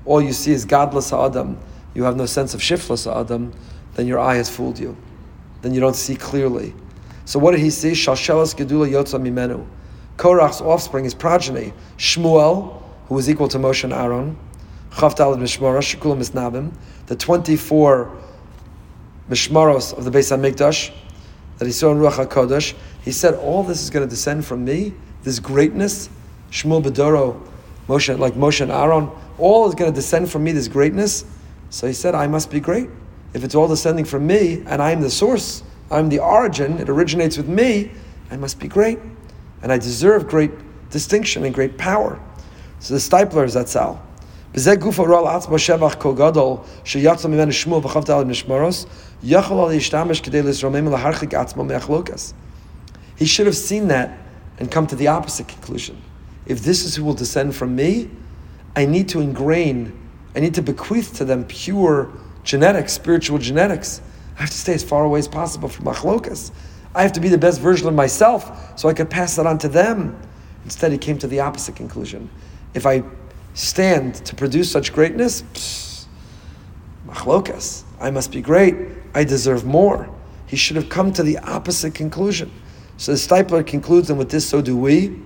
all you see is gadlus Adam. You have no sense of shiflus Adam. Then your eye has fooled you. Then you don't see clearly. So what did he see? Shalshelas Gedula Yotza Mimenu. Korach's offspring, his progeny, Shmuel, who was equal to Moshe and Aaron, Chavtal Mishmara, Shekulam Misnabim, the 24 Mishmaros of the Beis HaMikdash that he saw in Ruach HaKodesh, he said, all this is going to descend from me, this greatness, Shmuel Bedoro, Moshe, like Moshe and Aaron, all is going to descend from me, this greatness. So he said, I must be great. If it's all descending from me, and I'm the source, I'm the origin, it originates with me, I must be great. And I deserve great distinction and great power. So the Steipler is Atzal. He should have seen that and come to the opposite conclusion. If this is who will descend from me, I need to ingrain, I need to bequeath to them pure genetics, spiritual genetics, I have to stay as far away as possible from machlokas. I have to be the best version of myself so I could pass that on to them. Instead, he came to the opposite conclusion. If I stand to produce such greatness, machlokas, I must be great. I deserve more. He should have come to the opposite conclusion. So the Steipler concludes, and with this, so do we.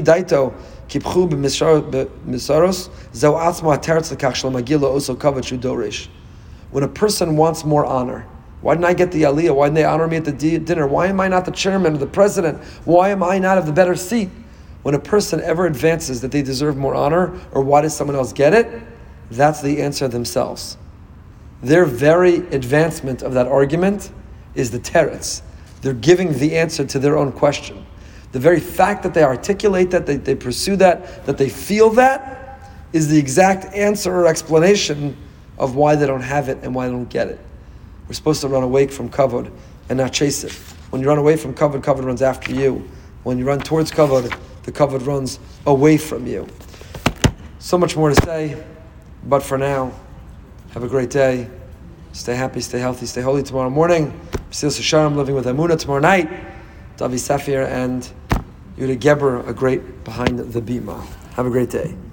Daito kipchu b'misaros shlemagil lo oso. When a person wants more honor, why didn't I get the aliyah? Why didn't they honor me at the dinner? Why am I not the chairman or the president? Why am I not of the better seat? When a person ever advances that they deserve more honor, or why does someone else get it? That's the answer themselves. Their very advancement of that argument is the teretz. They're giving the answer to their own question. The very fact that they articulate that, they, they pursue that, that they feel that, is the exact answer or explanation of why they don't have it and why they don't get it. We're supposed to run away from kavod and not chase it. When you run away from kavod, kavod runs after you. When you run towards kavod, the kavod runs away from you. So much more to say, but for now, have a great day. Stay happy, stay healthy, stay holy tomorrow morning. Sil Sasharim living with Emunah tomorrow night. Davi Safir and Yudah Geber, a great behind the Bima. Have a great day.